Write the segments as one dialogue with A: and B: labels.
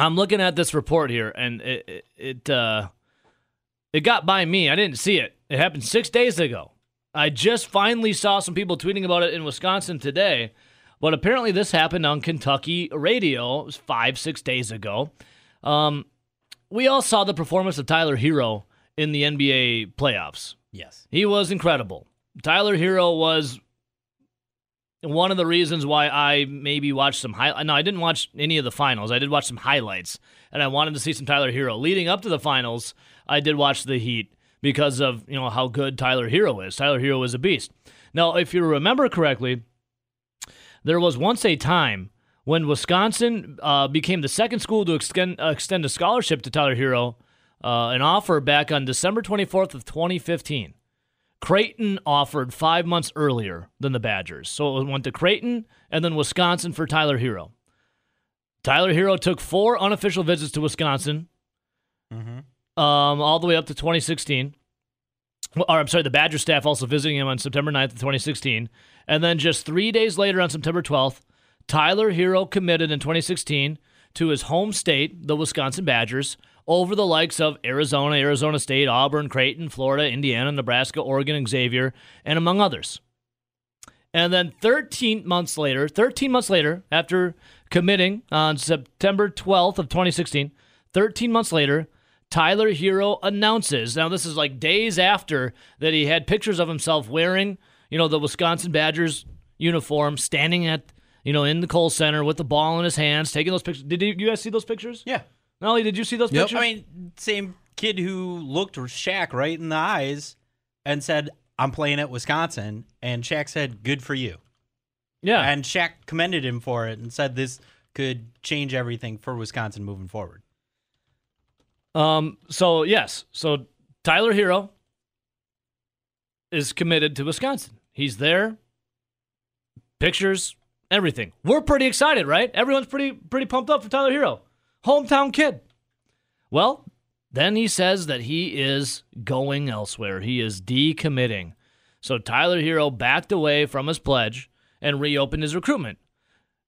A: I'm looking at this report here, and it it it, uh, it got by me. I didn't see it. It happened six days ago. I just finally saw some people tweeting about it in Wisconsin today, but apparently this happened on Kentucky radio. It was five six days ago. Um, we all saw the performance of Tyler Herro in the NBA playoffs.
B: Yes.
A: He was incredible. Tyler Herro was one of the reasons why I maybe watched some high. No, I didn't watch any of the finals. I did watch some highlights, and I wanted to see some Tyler Herro. Leading up to the finals, I did watch the Heat because of you know how good Tyler Herro is. Tyler Herro is a beast. Now, if you remember correctly, there was once a time when Wisconsin uh, became the second school to extend uh, extend a scholarship to Tyler Herro, uh, an offer back on December 24th of 2015. Creighton offered five months earlier than the Badgers. So it went to Creighton and then Wisconsin for Tyler Herro. Tyler Herro took four unofficial visits to Wisconsin, um, all the way up to 2016. Or I'm sorry, the Badger staff also visiting him on September 9th of 2016. And then just three days later on September 12th, Tyler Herro committed in 2016 to his home state, the Wisconsin Badgers, over the likes of Arizona, Arizona State, Auburn, Creighton, Florida, Indiana, Nebraska, Oregon, Xavier, and among others. And then 13 months later, 13 months later, after committing on September 12th of 2016, 13 months later, Tyler Herro announces. Now this is like days after that he had pictures of himself wearing, you know, the Wisconsin Badgers uniform, standing at, you know, in the Kohl Center with the ball in his hands, taking those pictures. Did you guys see those pictures?
B: Yeah.
A: Nolly, did you see those
C: Yep.
A: pictures?
B: I mean, same kid who looked Shaq right in the eyes and said, I'm playing at Wisconsin. And Shaq said, Good for you.
A: yeah.
B: And Shaq commended him for it and said this could change everything for Wisconsin moving forward.
A: Um. So yes. So Tyler Herro is committed to Wisconsin. He's there. Pictures, everything. We're pretty excited, right? Everyone's pretty pretty pumped up for Tyler Herro, hometown kid. Well, then he says that he is going elsewhere. He is decommitting. So Tyler Herro backed away from his pledge and reopened his recruitment.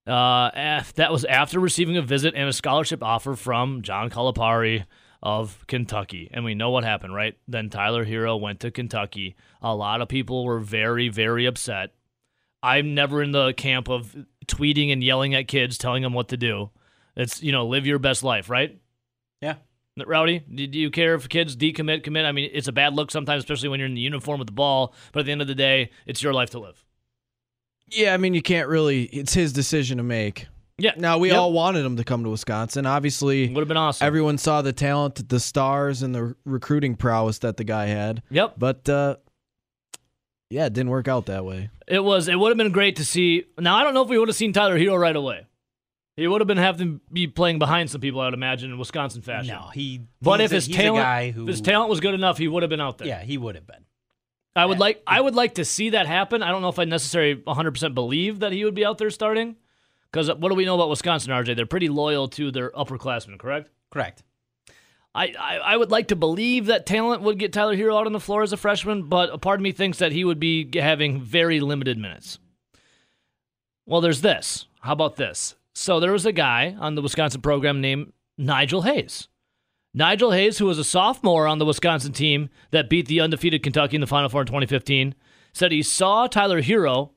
A: Uh, that was after receiving a visit and a scholarship offer from John Calipari of Kentucky. And we know what happened, right? Then Tyler Herro went to Kentucky. A lot of people were very, very upset. I'm never in the camp of tweeting and yelling at kids, telling them what to do. It's, you know, live your best life, right?
B: Yeah.
A: Rowdy, do you care if kids decommit, commit? I mean, it's a bad look sometimes, especially when you're in the uniform with the ball. But at the end of the day, it's your life to live.
C: Yeah, I mean, you can't really. It's his decision to make.
A: Yeah.
C: Now we
A: Yep.
C: all wanted him to come to Wisconsin. Obviously,
A: would have been awesome.
C: everyone saw the talent, the stars, and the recruiting prowess that the guy had.
A: yep.
C: But uh, yeah, it didn't work out that way.
A: It was. It would have been great to see. Now I don't know if we would have seen Tyler Herro right away. He would have been having to be playing behind some people, I would imagine, in Wisconsin fashion.
B: No, he.
A: But if
B: a-
A: his talent,
B: guy who,
A: if his talent was good enough, he would have been out there.
B: yeah, he would have been.
A: I would like. I would like to see that happen. I don't know if I necessarily 100 percent believe that he would be out there starting, because what do we know about Wisconsin, RJ? They're pretty loyal to their upperclassmen, correct?
B: Correct.
A: I, I, I would like to believe that talent would get Tyler Herro out on the floor as a freshman, but a part of me thinks that he would be having very limited minutes. Well, there's this. How about this? So there was a guy on the Wisconsin program named Nigel Hayes. Nigel Hayes, who was a sophomore on the Wisconsin team that beat the undefeated Kentucky in the Final Four in 2015, said he saw Tyler Herro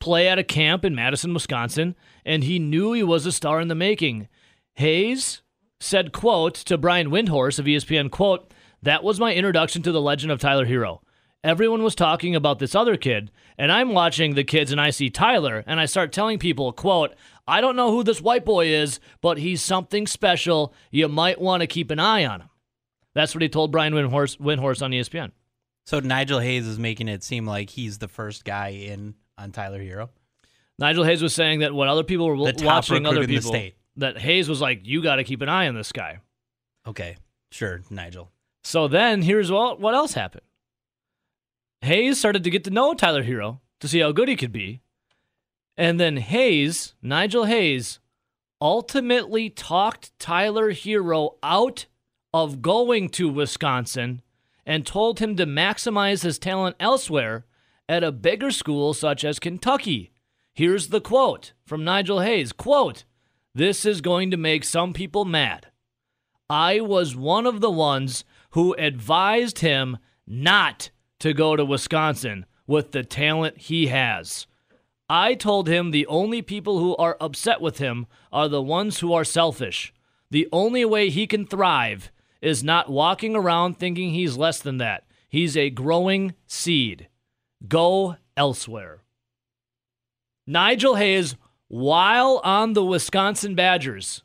A: play at a camp in Madison, Wisconsin, and he knew he was a star in the making. Hayes said, quote, to Brian Windhorst of ESPN, quote, that was my introduction to the legend of Tyler Herro. Everyone was talking about this other kid, and I'm watching the kids and I see Tyler, and I start telling people, quote, I don't know who this white boy is, but he's something special. You might want to keep an eye on him. That's what he told Brian Windhorst, Windhorst on ESPN.
B: So Nigel Hayes is making it seem like he's the first guy in on Tyler Herro.
A: Nigel Hayes was saying that when other people were
B: The
A: watching other people,
B: state.
A: that Hayes was like, you got to keep an eye on this guy.
B: Okay, sure, Nigel.
A: So then here's what, what else happened. Hayes started to get to know Tyler Herro to see how good he could be. And then Hayes, Nigel Hayes, ultimately talked Tyler Herro out of going to Wisconsin and told him to maximize his talent elsewhere at a bigger school such as Kentucky. Here's the quote from Nigel Hayes. Quote, This is going to make some people mad. I was one of the ones who advised him not to go to Wisconsin with the talent he has. I told him the only people who are upset with him are the ones who are selfish. The only way he can thrive is not walking around thinking he's less than that. He's a growing seed. Go elsewhere. Nigel Hayes, while on the Wisconsin Badgers,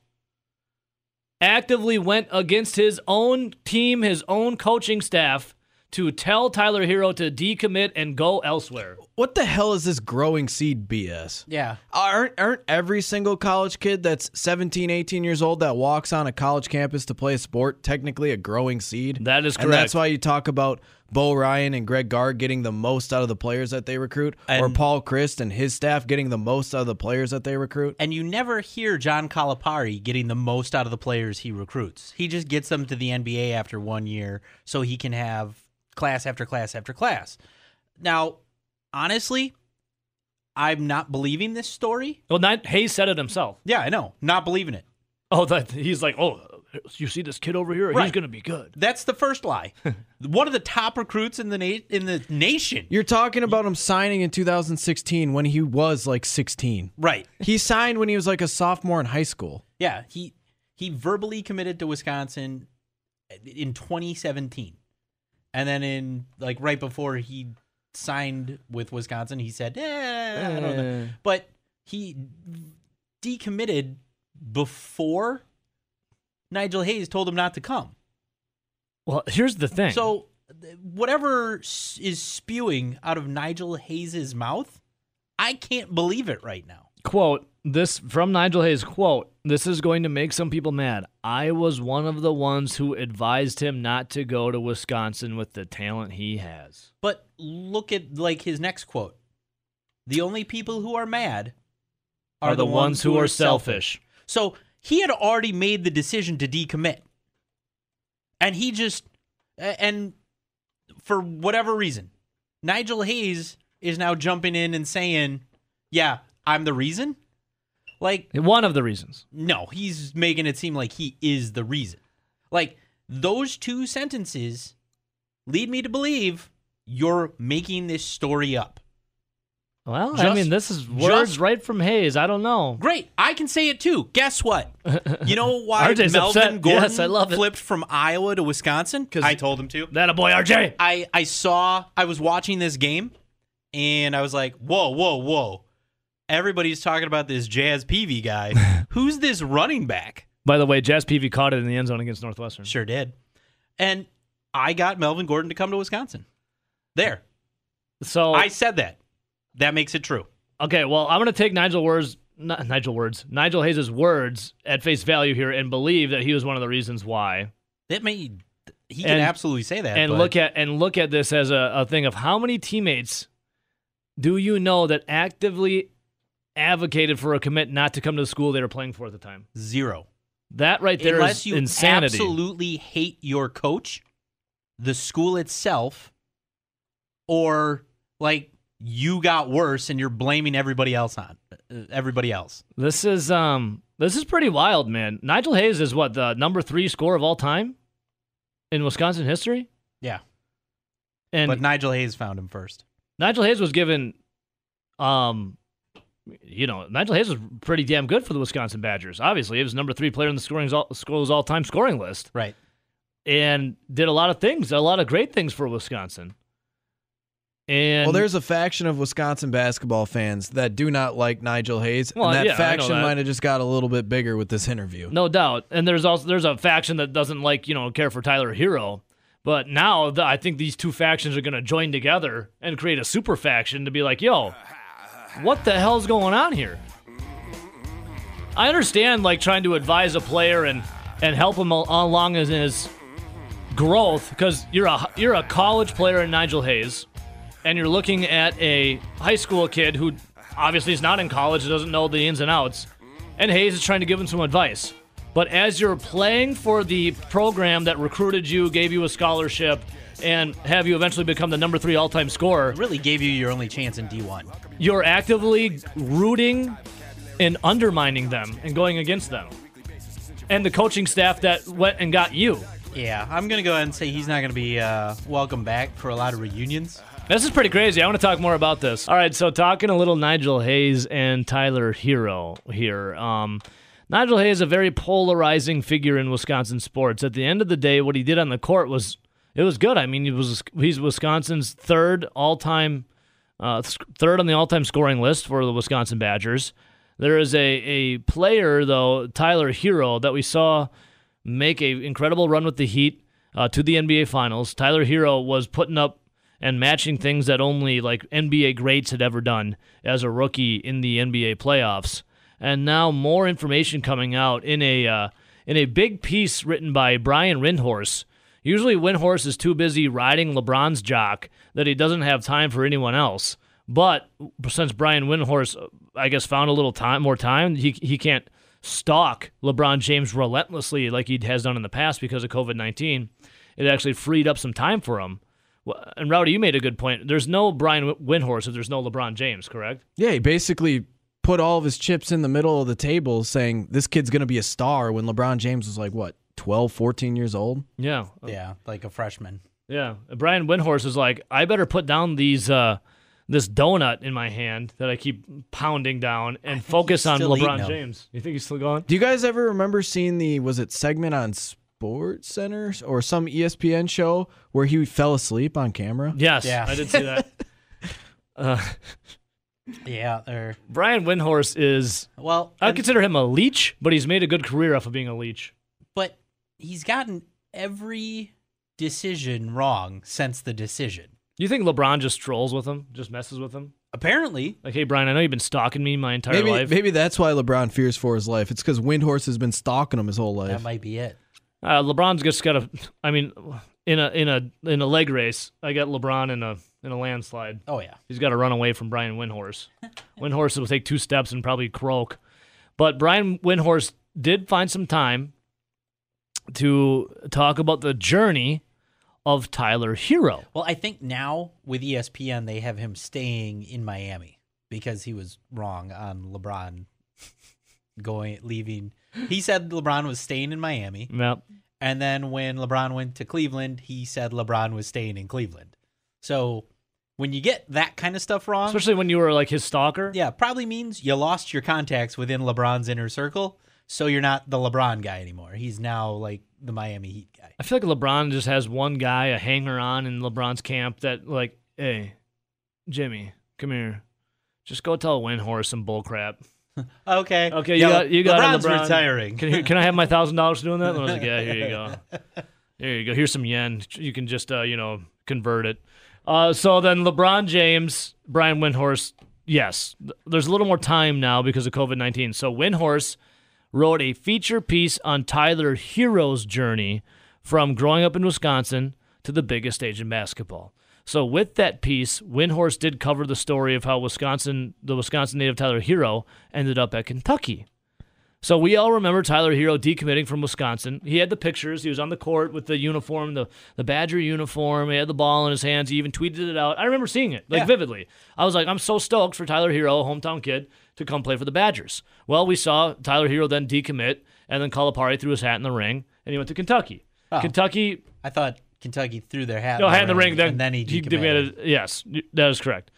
A: actively went against his own team, his own coaching staff, to tell Tyler Herro to decommit and go elsewhere.
C: What the hell is this growing seed BS?
B: Yeah.
C: Aren't aren't every single college kid that's 17, 18 years old that walks on a college campus to play a sport technically a growing seed?
A: That is correct.
C: And that's why you talk about Bo Ryan and Greg Gard getting the most out of the players that they recruit, or Paul Chryst and his staff getting the most out of the players that they recruit.
B: And you never hear John Calipari getting the most out of the players he recruits. He just gets them to the NBA after one year so he can have class after class after class. Now, honestly, I'm not believing this story.
A: Well, not, Hayes said it himself.
B: Yeah, I know. Not believing it.
A: Oh, that he's like, oh, you see this kid over here? He's going to be good.
B: That's the first lie. One of the top recruits in the na- in the nation.
C: You're talking about him signing in 2016 when he was like 16.
B: Right.
C: He signed when he was like a sophomore in high school.
B: Yeah, he he verbally committed to Wisconsin in 2017. And then in like right before he signed with Wisconsin, he said, "Eh, I don't know."
A: Eh.
B: But he decommitted before Nigel Hayes told him not to come.
A: Well, here's the thing.
B: So whatever is spewing out of Nigel Hayes' mouth, I can't believe it right now.
A: quote this from Nigel Hayes quote this is going to make some people mad. I was one of the ones who advised him not to go to Wisconsin with the talent he has.
B: But look at like his next quote. The only people who are mad
A: Are, the, ones who are selfish.
B: So he had already made the decision to decommit. And he just and for whatever reason, Nigel Hayes is now jumping in and saying, "Yeah, I'm the reason." Like
A: One of the reasons.
B: no, he's making it seem like he is the reason. Like those two sentences lead me to believe you're making this story up.
A: Well, I mean, this is words
B: just-
A: right from Hayes. I don't know.
B: Great, I can say it too. Guess what? You know why
A: RJ's
B: Melvin
A: upset.
B: Gordon
A: Yes, I love it.
B: flipped from Iowa to Wisconsin?
A: Because
B: I told him to.
A: That a boy, RJ.
B: I I saw I was watching this game and I was like, "Whoa, whoa, whoa." Everybody's talking about this Jazz Peavy guy. Who's this running back?
A: By the way, Jazz Peavy caught it in the end zone against Northwestern.
B: Sure did. And I got Melvin Gordon to come to Wisconsin. There.
A: So
B: I said that. That makes it true.
A: Okay, well, I'm going to take Nigel words, Nigel words, Nigel Hayes' words at face value here and believe that he was one of the reasons why.
B: It may he can
A: And-
B: absolutely say that.
A: and
B: but-
A: look at and look at this as a, a thing of how many teammates do you know that actively advocated for a commit not to come to the school they were playing for at the time?
B: zero.
A: That right there is
B: Unless you
A: insanity.
B: absolutely hate your coach, the school itself, or like you got worse and you're blaming everybody else on uh, everybody else.
A: This is um this is pretty wild, man. Nigel Hayes is what the number three score of all time in Wisconsin history,
B: Yeah.
A: and
B: but Nigel Hayes found him first.
A: Nigel Hayes was given, um, you know, Nigel Hayes was pretty damn good for the Wisconsin Badgers. Obviously, he was number three player in the scoring all, school's all time scoring list,
B: Right.
A: and did a lot of things, a lot of great things for Wisconsin. And
C: Well, there's a faction of Wisconsin basketball fans that do not like Nigel Hayes,
A: Well,
C: and that
A: yeah,
C: faction
A: that.
C: might have just got a little bit bigger with this interview.
A: no doubt, and there's also there's a faction that doesn't like you know care for Tyler Herro. But now the, I think these two factions are going to join together and create a super faction to be like, yo, uh, what the hell's going on here? I understand like trying to advise a player and and help him along in his growth because you're a you're a college player in Nigel Hayes, and you're looking at a high school kid who obviously is not in college, doesn't know the ins and outs, and Hayes is trying to give him some advice. But as you're playing for the program that recruited you, gave you a scholarship, and have you eventually become the number three all-time scorer,
B: Really gave you your only chance in D1.
A: you're actively rooting and undermining them and going against them. And the coaching staff that went and got you.
B: Yeah, I'm gonna go ahead and say he's not gonna be uh, welcome back for a lot of reunions.
A: This is pretty crazy. I want to talk more about this. All right, so talking a little Nigel Hayes and Tyler Herro here. Um, Nigel Hayes is a very polarizing figure in Wisconsin sports. At the end of the day, what he did on the court was it was good. I mean, he was he's Wisconsin's third all time, uh, third on the all time scoring list for the Wisconsin Badgers. There is a a player though, Tyler Herro, that we saw make a incredible run with the Heat uh, to the NBA Finals. Tyler Herro was putting up and matching things that only like NBA greats had ever done as a rookie in the NBA playoffs. And now more information coming out in a uh, in a big piece written by Brian Windhorst. Usually Windhorst is too busy riding LeBron's jock that he doesn't have time for anyone else. But since Brian Windhorst, uh, I guess, found a little time, more time, he he can't stalk LeBron James relentlessly like he has done in the past because of COVID nineteen. It actually freed up some time for him. And Rowdy, you made a good point. There's no Brian Windhorst if there's no LeBron James, correct?
C: Yeah, he basically put all of his chips in the middle of the table saying this kid's going to be a star when LeBron James was like, what, 12, 14 years old?
A: Yeah.
B: Yeah, like a freshman.
A: Yeah. Brian Windhorst is like, I better put down these uh, this donut in my hand that I keep pounding down and focus on LeBron James. You think he's still going?
C: Do you guys ever remember seeing the was it segment on Sports Center or some ESPN show where he fell asleep on camera?
A: Yes,
B: Yeah.
A: I did see that. uh,
B: Yeah, they're
A: Brian Windhorst is
B: well.
A: I consider him a leech, but he's made a good career off of being a leech.
B: But he's gotten every decision wrong since the decision.
A: You think LeBron just trolls with him, just messes with him?
B: Apparently,
A: Like, hey Brian, I know you've been stalking me my entire
C: Maybe
A: life.
C: maybe that's why LeBron fears for his life. It's because Windhorst has been stalking him his whole life.
B: that might be it.
A: Uh, LeBron's just got a. I mean, in a in a in a leg race, I got LeBron in a in a landslide.
B: Oh yeah,
A: He's got to run away from Brian Windhorst. Windhorst will take two steps and probably croak. But Brian Windhorst did find some time to talk about the journey of Tyler Herro.
B: Well, I think now with ESPN they have him staying in Miami because he was wrong on LeBron going leaving. He said LeBron was staying in Miami,
A: Yep.
B: and then when LeBron went to Cleveland, he said LeBron was staying in Cleveland. So when you get that kind of stuff wrong,
A: Especially when you were like his stalker.
B: yeah, probably means you lost your contacts within LeBron's inner circle. So you're not the LeBron guy anymore. He's now like the Miami Heat guy.
A: I feel like LeBron just has one guy, a hanger on in LeBron's camp that like, hey, Jimmy, come here. Just go tell Windhorst some bullcrap.
B: Okay.
A: Okay, you
B: Yeah,
A: got you got
B: LeBron's
A: LeBron.
B: retiring.
A: Can, you- can I have my thousand dollars doing that? And I was like, yeah, here you go. Here you go. Here's some yen. You can just uh, you know convert it. Uh, so then LeBron James, Brian Windhorst. Yes, there's a little more time now because of COVID nineteen. So Windhorst wrote a feature piece on Tyler Herro's journey from growing up in Wisconsin to the biggest stage in basketball. So with that piece, Windhorst did cover the story of how Wisconsin, the Wisconsin native Tyler Herro, ended up at Kentucky. So we all remember Tyler Herro decommitting from Wisconsin. He had the pictures. He was on the court with the uniform, the, the Badger uniform. He had the ball in his hands. He even tweeted it out. I remember seeing it like
B: Yeah.
A: vividly. I was like, I'm so stoked for Tyler Herro, hometown kid, to come play for the Badgers. Well, we saw Tyler Herro then decommit, and then Calipari threw his hat in the ring, and he went to Kentucky.
B: Oh.
A: Kentucky
B: I thought Kentucky threw their hat.
A: no, had in the ring. Then,
B: and then he,
A: he
B: decommitted.
A: decommitted. Yes, that is correct.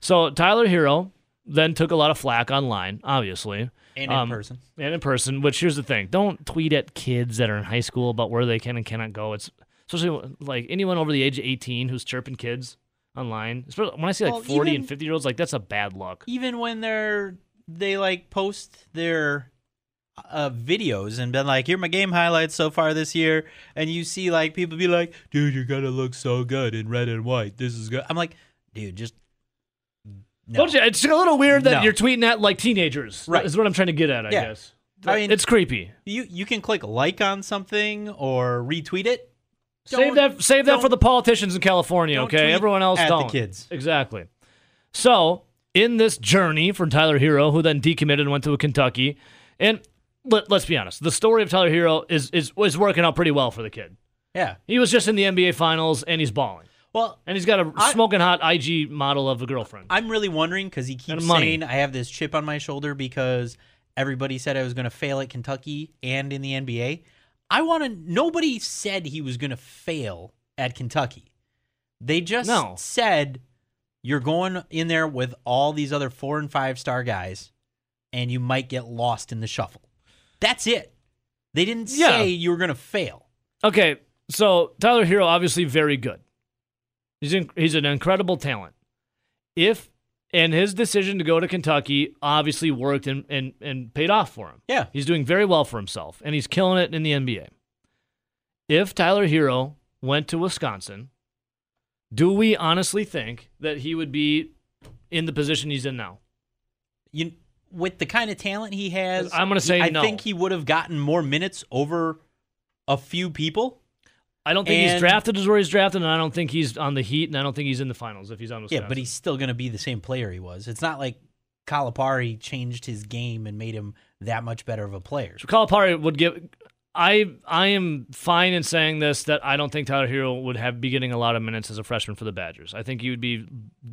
A: So Tyler Herro then took a lot of flack online, obviously,
B: and in
A: Um,
B: person.
A: and in person. Which here's the thing: don't tweet at kids that are in high school about where they can and cannot go. It's especially like anyone over the age of 18 who's chirping kids online. Especially when I see like
B: Well,
A: 40
B: even-
A: and 50 year olds, like that's a bad look.
B: Even when they're they like post their uh, videos and been like, "Here are my game highlights so far this year," and you see like people be like, "Dude, you're gonna look so good in red and white. This is good." I'm like, dude, just no.
A: You? It's a little weird that
B: No.
A: you're tweeting at like teenagers.
B: Right.
A: Is what I'm trying to get at. I
B: Yeah.
A: guess.
B: I mean-
A: it's creepy.
B: You you can click like on something or retweet it.
A: Save that. Save that for the politicians in California.
B: don't
A: Okay,
B: tweet
A: everyone else
B: at the
A: don't.
B: kids.
A: Exactly. So in this journey from Tyler Herro, who then decommitted and went to Kentucky, and let, let's be honest, the story of Tyler Herro is is is working out pretty well for the kid.
B: Yeah.
A: He was just in the NBA Finals and he's balling.
B: Well,
A: and he's got a
B: I-
A: smoking hot IG model of a girlfriend.
B: I'm really wondering because he keeps
A: money.
B: saying I have this chip on my shoulder because everybody said I was going to fail at Kentucky and in the NBA. I want to. Nobody said he was going to fail at Kentucky. They just
A: No.
B: said you're going in there with all these other four and five star guys, and you might get lost in the shuffle. That's it. They didn't
A: Yeah.
B: say you were going to fail.
A: Okay, so Tyler Herro obviously very good. He's in, he's an incredible talent. If and his decision to go to Kentucky obviously worked and, and, and paid off for him.
B: Yeah.
A: He's doing very well for himself and he's killing it in the NBA. If Tyler Herro went to Wisconsin, do we honestly think that he would be in the position he's in now?
B: You with the kind of talent he has,
A: I'm gonna say
B: I
A: no.
B: think he would have gotten more minutes over a few people.
A: I don't think he's drafted as where he's drafted, and I don't think he's on the Heat, and I don't think he's in the finals if he's on Wisconsin.
B: Yeah, but he's still going to be the same player he was. It's not like Calipari changed his game and made him that much better of a player.
A: So Calipari would give. I I am fine in saying this that I don't think Tyler Herro would have be getting a lot of minutes as a freshman for the Badgers. I think he would be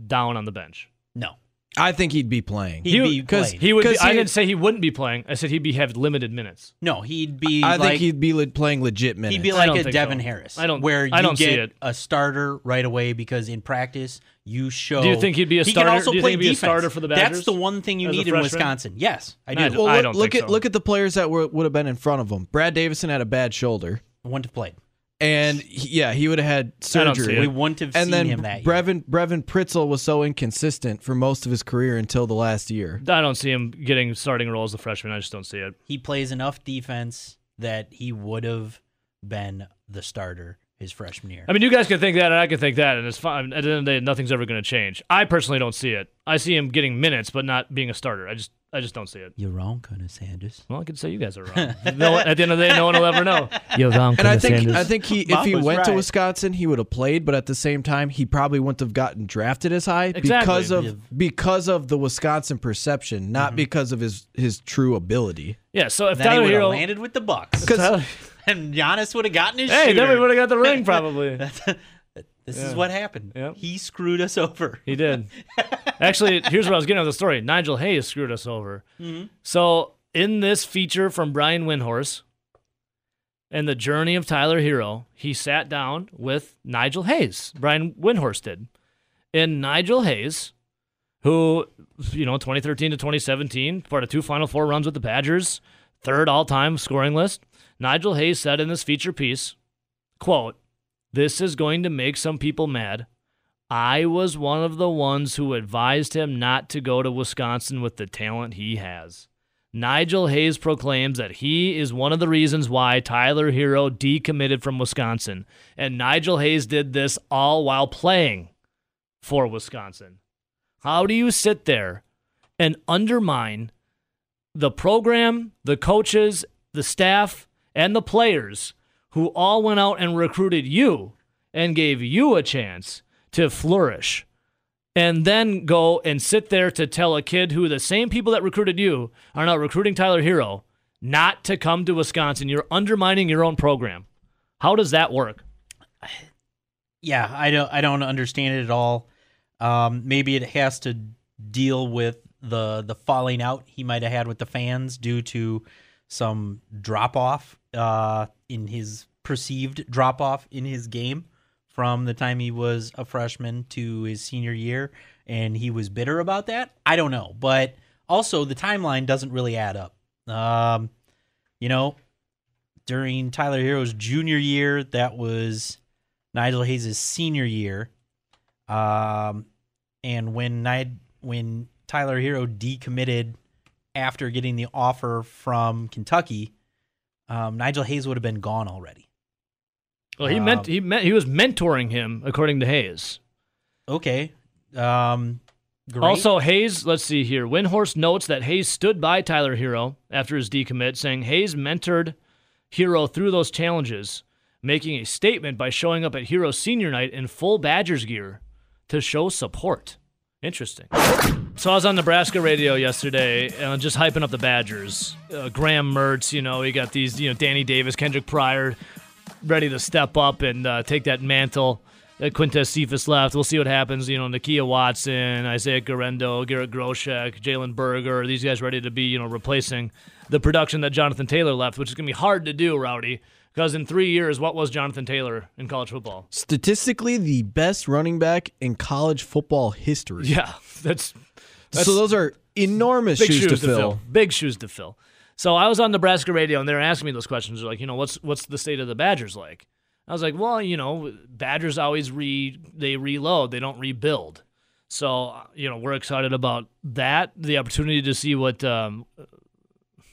A: down on the bench.
B: No,
C: I think he'd be playing.
B: he'd
A: He-
B: be
C: 'cause
B: playing.
A: He would. Be,
C: 'Cause
A: I
C: he-
A: didn't say he wouldn't be playing. I said he'd be have limited minutes.
B: no, he'd be.
C: I
B: like,
C: think he'd be le- playing legit minutes.
B: He'd be
A: I
B: like
A: don't
B: a
A: think
B: Devin
A: so.
B: Harris.
A: I don't-
B: Where you
A: I don't see
B: get
A: it.
B: a starter right away because in practice you show.
A: Do you think he'd be a starter?
B: he
A: starter-
B: Can also
A: do you
B: play
A: think he'd be a
B: defense.
A: starter for the Badgers That's
B: the one thing you
A: as a
B: need in
A: freshman?
B: Wisconsin. Yes, I do.
A: I
C: well,
A: I
C: look,
A: don't
C: look
A: think
C: at
A: so.
C: look at the players that were, would have been in front of him. Brad Davison had a bad shoulder,
B: Wouldn't have played.
C: And he- yeah, he would have had
A: I don't see
C: surgery.
B: We wouldn't have
C: and
B: seen
C: then
B: him that year.
C: Brevin Brevin Pritzl was so inconsistent for most of his career until the last year.
A: I don't see him getting starting role as a freshman. I just don't see it.
B: he plays enough defense that he would have been the starter his freshman year.
A: I mean, you guys can think that, and I can think that, and it's fine. At the end of the day, nothing's ever going to change. I personally don't see it. I see him getting minutes, but not being a starter. I just, I just don't see it.
B: You're wrong, Connor Sanders.
A: Well, I could say you guys are wrong. no, at the end of the day, no one will ever know. You're wrong,
C: And I think I think he if
B: Bob
C: he
B: was
C: went to
B: right.
C: Wisconsin, he would have played, but at the same time, he probably wouldn't have gotten drafted as high
A: Exactly.
C: because of
B: Yeah.
C: because of the Wisconsin perception, not mm-hmm. because of his his true ability.
A: Yeah. So if
B: Then he
A: Tyler
B: would have
A: Hero,
B: landed with the Bucks,
A: Tyler-
B: and Giannis would have gotten his
A: hey,
B: shooter.
A: then we would have got the ring probably.
B: This
A: Yeah.
B: is what happened.
A: Yep.
B: He screwed us over.
A: He did. Actually, here's what I was getting at the story. Nigel Hayes screwed us over. Mm-hmm. So in this feature from Brian Windhorst and the journey of Tyler Herro, he sat down with Nigel Hayes. Brian Windhorst did. And Nigel Hayes, who, you know, 2013 to 2017, part of two Final Four runs with the Badgers, third all time scoring list. Nigel Hayes said in this feature piece, quote, This is going to make some people mad. I was one of the ones who advised him not to go to Wisconsin with the talent he has. Nigel Hayes proclaims that he is one of the reasons why Tyler Herro decommitted from Wisconsin. And Nigel Hayes did this all while playing for Wisconsin. How do you sit there and undermine the program, the coaches, the staff, and the players who all went out and recruited you and gave you a chance to flourish and then go and sit there to tell a kid who the same people that recruited you are now recruiting Tyler Herro not to come to Wisconsin. You're undermining your own program. How does that work?
B: Yeah, I don't. I don't understand it at all. Um, maybe it has to deal with the the falling out he might have had with the fans due to some drop off uh, in his perceived drop off in his game from the time he was a freshman to his senior year, and he was bitter about that. I don't know, but also the timeline doesn't really add up. Um, you know, during Tyler Herro's junior year, that was Nigel Hayes' senior year. Um, and when when Tyler Herro decommitted after getting the offer from Kentucky, um, Nigel Hayes would have been gone already.
A: Well, he
B: Um,
A: meant he meant he was mentoring him, according to Hayes.
B: Okay. Um, great.
A: Also, Hayes, let's see here. Windhorst notes that Hayes stood by Tyler Herro after his decommit, saying Hayes mentored Herro through those challenges, making a statement by showing up at Herro senior night in full Badgers gear to show support. Interesting. So I was on Nebraska radio yesterday, uh, just hyping up the Badgers. Uh, Graham Mertz, you know, we got these, you know, Danny Davis, Kendric Pryor, ready to step up and uh, take that mantle Uh, Quintez Cephus left. We'll see what happens. You know, Nakia Watson, Isaiah Guerendo, Garrett Groshek, Jalen Berger. These guys ready to be, you know, replacing the production that Jonathan Taylor left, which is going to be hard to do, Rowdy. Because in three years, what was Jonathan Taylor in college football?
C: Statistically, the best running back in college football history.
A: Yeah, that's, that's
C: so those are enormous
A: big
C: shoes, to, fill.
A: Big shoes to fill. So I was on Nebraska radio, and they were asking me those questions. They're like, you know, what's what's the state of the Badgers like? I was like, well, you know, Badgers always re they reload, they don't rebuild. So you know, we're excited about that, the opportunity to see what um,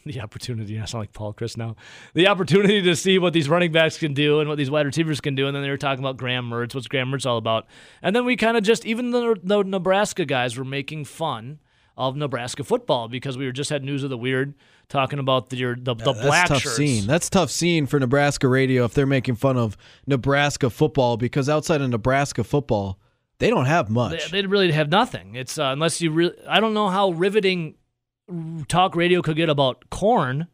A: the opportunity. I sound like Paul Chryst now. The opportunity to see what these running backs can do and what these wide receivers can do. And then they were talking about Graham Mertz. What's Graham Mertz all about? And then we kind of just even the, the Nebraska guys were making fun of Nebraska football because we were just had news of the weird talking about the the, the
C: That's
A: black
C: tough
A: shirts.
C: scene. That's tough scene for Nebraska radio if they're making fun of Nebraska football because outside of Nebraska football, they don't have
A: They,
C: much.
A: they really have nothing. It's uh, unless you really. I don't know how riveting talk radio could get about corn.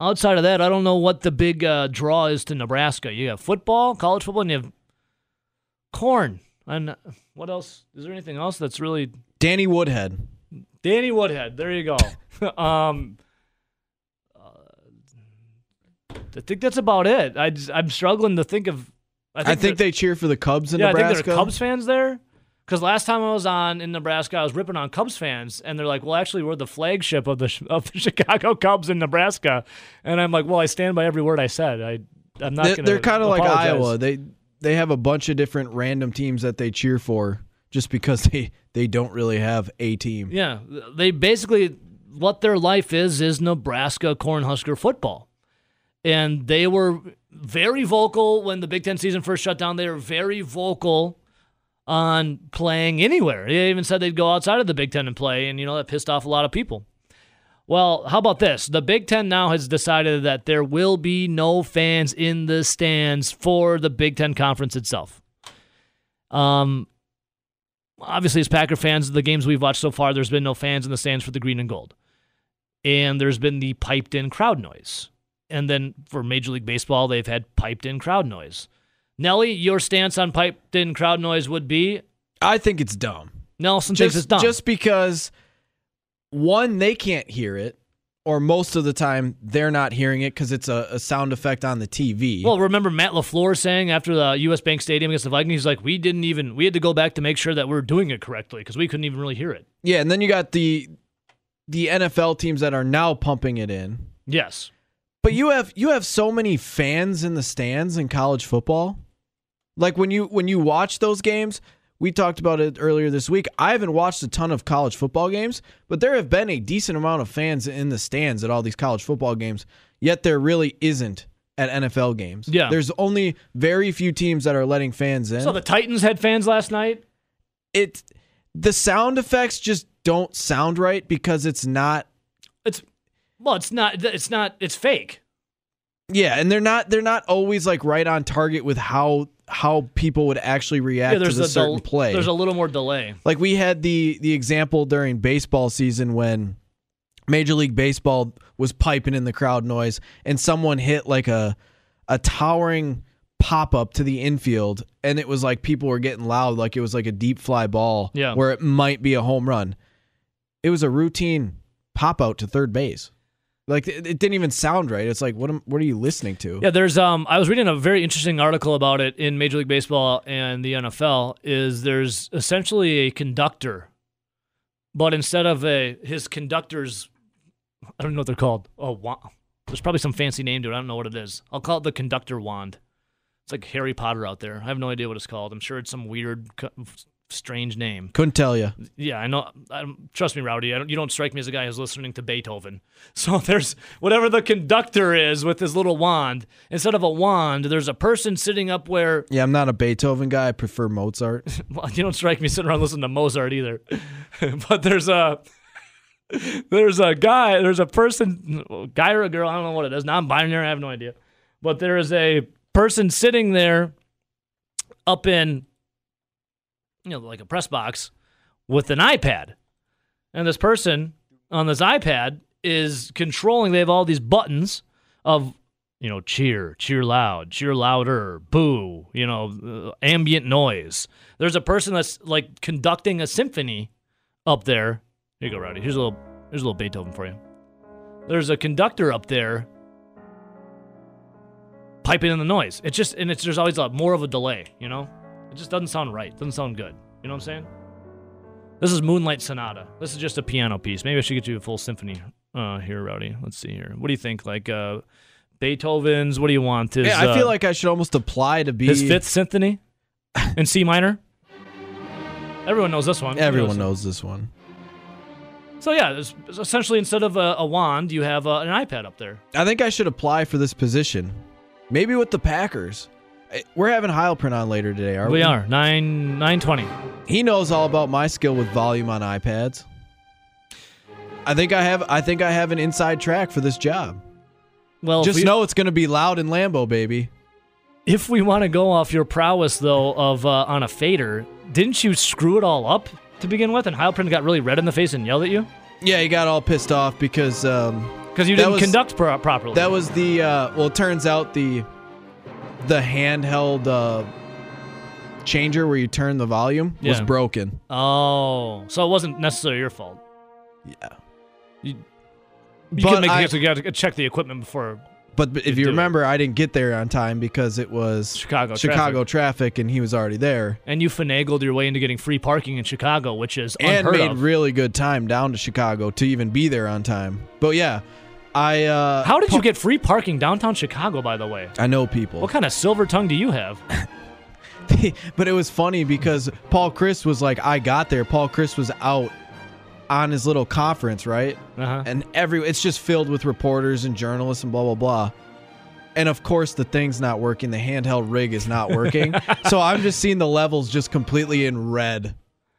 A: Outside of that, I don't know what the big uh, draw is to Nebraska. You have football, college football, and you have corn. And uh, what else? Is there anything else that's really
C: Danny Woodhead.
A: Danny Woodhead? There you go. um, uh, I think that's about it. I just, I'm struggling to think of.
C: I think,
A: that-
C: they cheer for the Cubs in
A: yeah,
C: Nebraska.
A: I think there are Cubs fans there. Because last time I was on in Nebraska, I was ripping on Cubs fans, and they're like, "Well, actually, we're the flagship of the of the Chicago Cubs in Nebraska," and I'm like, "Well, I stand by every word I said. I I'm not
C: They're,
A: gonna."
C: they're kind of like. Iowa. They they have a bunch of different random teams that they cheer for just because they they don't really have a team.
A: Yeah, they basically what their life is is Nebraska Cornhusker football, and they were very vocal when the Big Ten season first shut down. They were very vocal on playing anywhere. They even said they'd go outside of the Big Ten and play, and you know that pissed off a lot of people. Well, how about this? The Big Ten now has decided that there will be no fans in the stands for the Big Ten conference itself. Um, obviously, as Packer fans, the games we've watched so far, there's been no fans in the stands for the green and gold. And there's been the piped in crowd noise. And then for Major League Baseball, they've had piped in crowd noise. Nelly, your stance on piped in crowd noise would be
C: I think it's dumb.
A: Nelson thinks it's
C: Just
A: dumb.
C: just because one they can't hear it, or most of the time they're not hearing it because it's a, a sound effect on the TV.
A: well, remember Matt LaFleur saying after the U.S. Bank Stadium against the Vikings, he's like, we didn't even, we had to go back to make sure that we are doing it correctly because we couldn't even really hear it.
C: yeah, and then you got the the NFL teams that are now pumping it in.
A: Yes.
C: But you have you have so many fans in the stands in college football. Like when you when you watch those games, we talked about it earlier this week. I haven't watched a ton of college football games, but there have been a decent amount of fans in the stands at all these college football games. Yet there really isn't at NFL games.
A: Yeah.
C: There's only very few teams that are letting fans in.
A: So the Titans had fans last night.
C: it the sound effects just don't sound right because it's not
A: It's, well, it's not, it's not, it's fake.
C: Yeah, and they're not they're not always like right on target with how how people would actually react
A: Yeah, there's
C: to the
A: a
C: certain
A: del-
C: play.
A: There's a little more delay.
C: like we had the the example during baseball season when Major League Baseball was piping in the crowd noise and someone hit like a a towering pop up to the infield and it was like people were getting loud like it was like a deep fly ball
A: Yeah.
C: where it might be a home run. It was a routine pop out to third base. Like it, didn't even sound right. It's like what am, what are you listening to?
A: Yeah, there's um I was reading a very interesting article about it in Major League Baseball and the NFL is there's essentially a conductor but instead of a his conductors I don't know what they're called. Oh, wa- there's probably some fancy name to it. I don't know what it is. I'll call it the conductor wand. It's like Harry Potter out there. I have no idea what it's called. I'm sure it's some weird strange name.
C: Couldn't tell you.
A: Yeah, I know. I trust me, Rowdy. I don't, you don't strike me as a guy who's listening to Beethoven. So there's whatever the conductor is with his little wand. Instead of a wand, there's a person sitting up where.
C: Yeah, I'm not a Beethoven guy. I prefer Mozart.
A: Well, you don't strike me sitting around listening to Mozart either. but there's a. There's a guy. There's a person, guy or a girl. I don't know what it is. Non-binary. I have no idea. But there is a person sitting there, up in, you know, like a press box, with an iPad, and this person on this iPad is controlling. They have all these buttons of you know, cheer, cheer loud, cheer louder, boo, you know, uh, ambient noise. There's a person that's like conducting a symphony up there. Here you go, Rowdy. Here's a little here's a little Beethoven for you. There's a conductor up there piping in the noise. It's just and it's there's always a more of a delay, you know? It just doesn't sound right. Doesn't sound good. You know what I'm saying? This is Moonlight Sonata. This is just a piano piece. Maybe I should get you a full symphony uh, here, Rowdy. Let's see here. What do you think? Like uh, Beethoven's? What do you want? His,
C: Yeah, I feel
A: uh,
C: like I should almost apply to be.
A: his fifth symphony in C minor. Everyone knows this one.
C: Everyone
A: Knows-
C: this one.
A: So yeah, essentially instead of a, a wand, you have uh, an iPad up there.
C: I think I should apply for this position. Maybe with the Packers. We're having Heilprin on later today, are we?
A: We are nine nine twenty.
C: He knows all about my skill with volume on iPads. I think I have. I think I have an inside track for this job.
A: Well,
C: Just
A: we-
C: know it's going to be loud in Lambeau, baby.
A: if we want to go off your prowess though of uh, on a fader, didn't you screw it all up to begin with? And Heilprin got really red in the face and yelled at you
C: Yeah, he got all pissed off because um,
A: because you didn't
C: was-
A: conduct pro- properly.
C: that was the. Uh, well, it turns out the the handheld uh, changer where you turn the volume was broken.
A: oh, so it wasn't necessarily your fault.
C: Yeah.
A: You
C: But
A: can make
C: I-
A: you have to check the equipment before
C: But if
A: You
C: you
A: do it.
C: remember, I didn't get there on time because it was
A: Chicago.
C: Chicago
A: traffic.
C: traffic, and he was already there.
A: and you finagled your way into getting free parking in Chicago, which is
C: and made
A: of.
C: really good time down to Chicago to even be there on time. But yeah, I uh
A: How did you get free parking downtown Chicago? By the way,
C: I know people.
A: what kind of silver tongue do you have?
C: but it was funny because Paul Chryst was like I got there. Paul Chryst was out on his little conference, right?
A: Uh-huh.
C: And every it's just filled with reporters and journalists and blah blah blah. And of course the thing's not working. The handheld rig is not working. so I'm just seeing the levels just completely in red.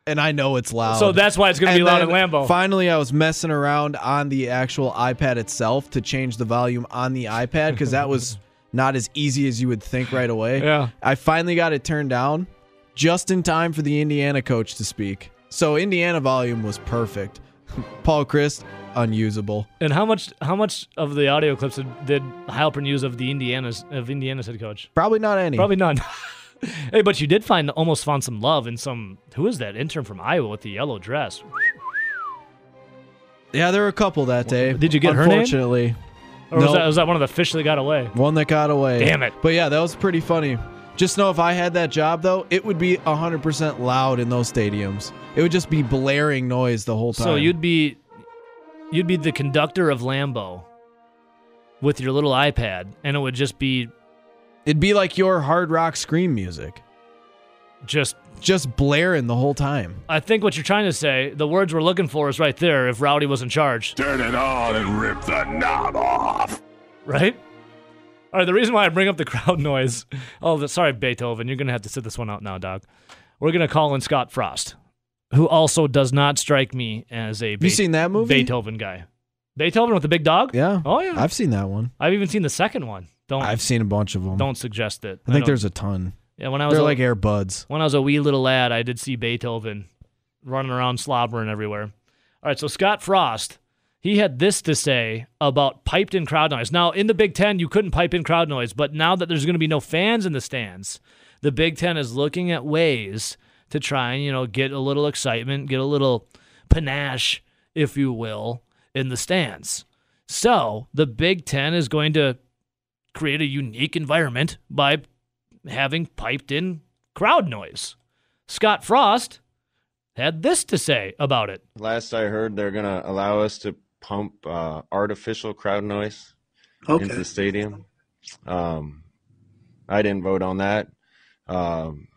C: And I know it's loud.
A: So that's why it's going to be loud in Lambeau.
C: Finally, I was messing around on the actual iPad itself to change the volume on the iPad because that was not as easy as you would think right away.
A: Yeah.
C: I finally got it turned down just in time for the Indiana coach to speak. So Indiana volume was perfect. Paul Chryst, unusable.
A: And how much how much of the audio clips did, did use of the Indiana's of Indiana's head coach?
C: Probably not any.
A: Probably none. hey, but you did find almost found some love in some who is that intern from Iowa with the yellow dress?
C: Yeah, there were a couple that day.
A: Did you get her name?
C: Unfortunately,
A: Or was, that, was that one of the fish that got away?
C: one that got away.
A: Damn it.
C: But yeah, that was pretty funny. Just know if I had that job though, it would be 100% loud in those stadiums. It would just be blaring noise the whole time.
A: So you'd be you'd be the conductor of Lambeau with your little iPad, and it would just be
C: It'd be like your hard rock scream music,
A: just.
C: just blaring the whole time.
A: I think what you're trying to say, the words we're looking for, is right there. If Rowdy was in charge,
D: Turn it on and rip the knob off.
A: right? All right. The reason why I bring up the crowd noise. Oh, the, sorry, Beethoven. You're gonna have to sit this one out now, dog. We're gonna call in Scott Frost, who also does not strike me as a
C: Have you seen that movie?
A: Beethoven guy. Beethoven with the big dog.
C: Yeah.
A: Oh yeah.
C: I've seen that one.
A: I've even seen the second one. Don't
C: I've seen a bunch of them.
A: don't suggest it.
C: I think
A: don't-
C: there's a ton.
A: yeah. When I was
C: They're
A: a-
C: like Air Buds.
A: when I was a wee little lad, I did see Beethoven running around slobbering everywhere. All right, so Scott Frost, he had this to say about piped in crowd noise. Now, in the Big Ten, you couldn't pipe in crowd noise, but now that there's going to be no fans in the stands, the Big Ten is looking at ways to try and, you know, get a little excitement, get a little panache, if you will, in the stands. So the Big Ten is going to create a unique environment by having piped in crowd noise. Scott Frost had this to say about it.
E: Last I heard, they're going to allow us to pump uh, artificial crowd noise into the stadium. Um, I didn't vote on that. Um,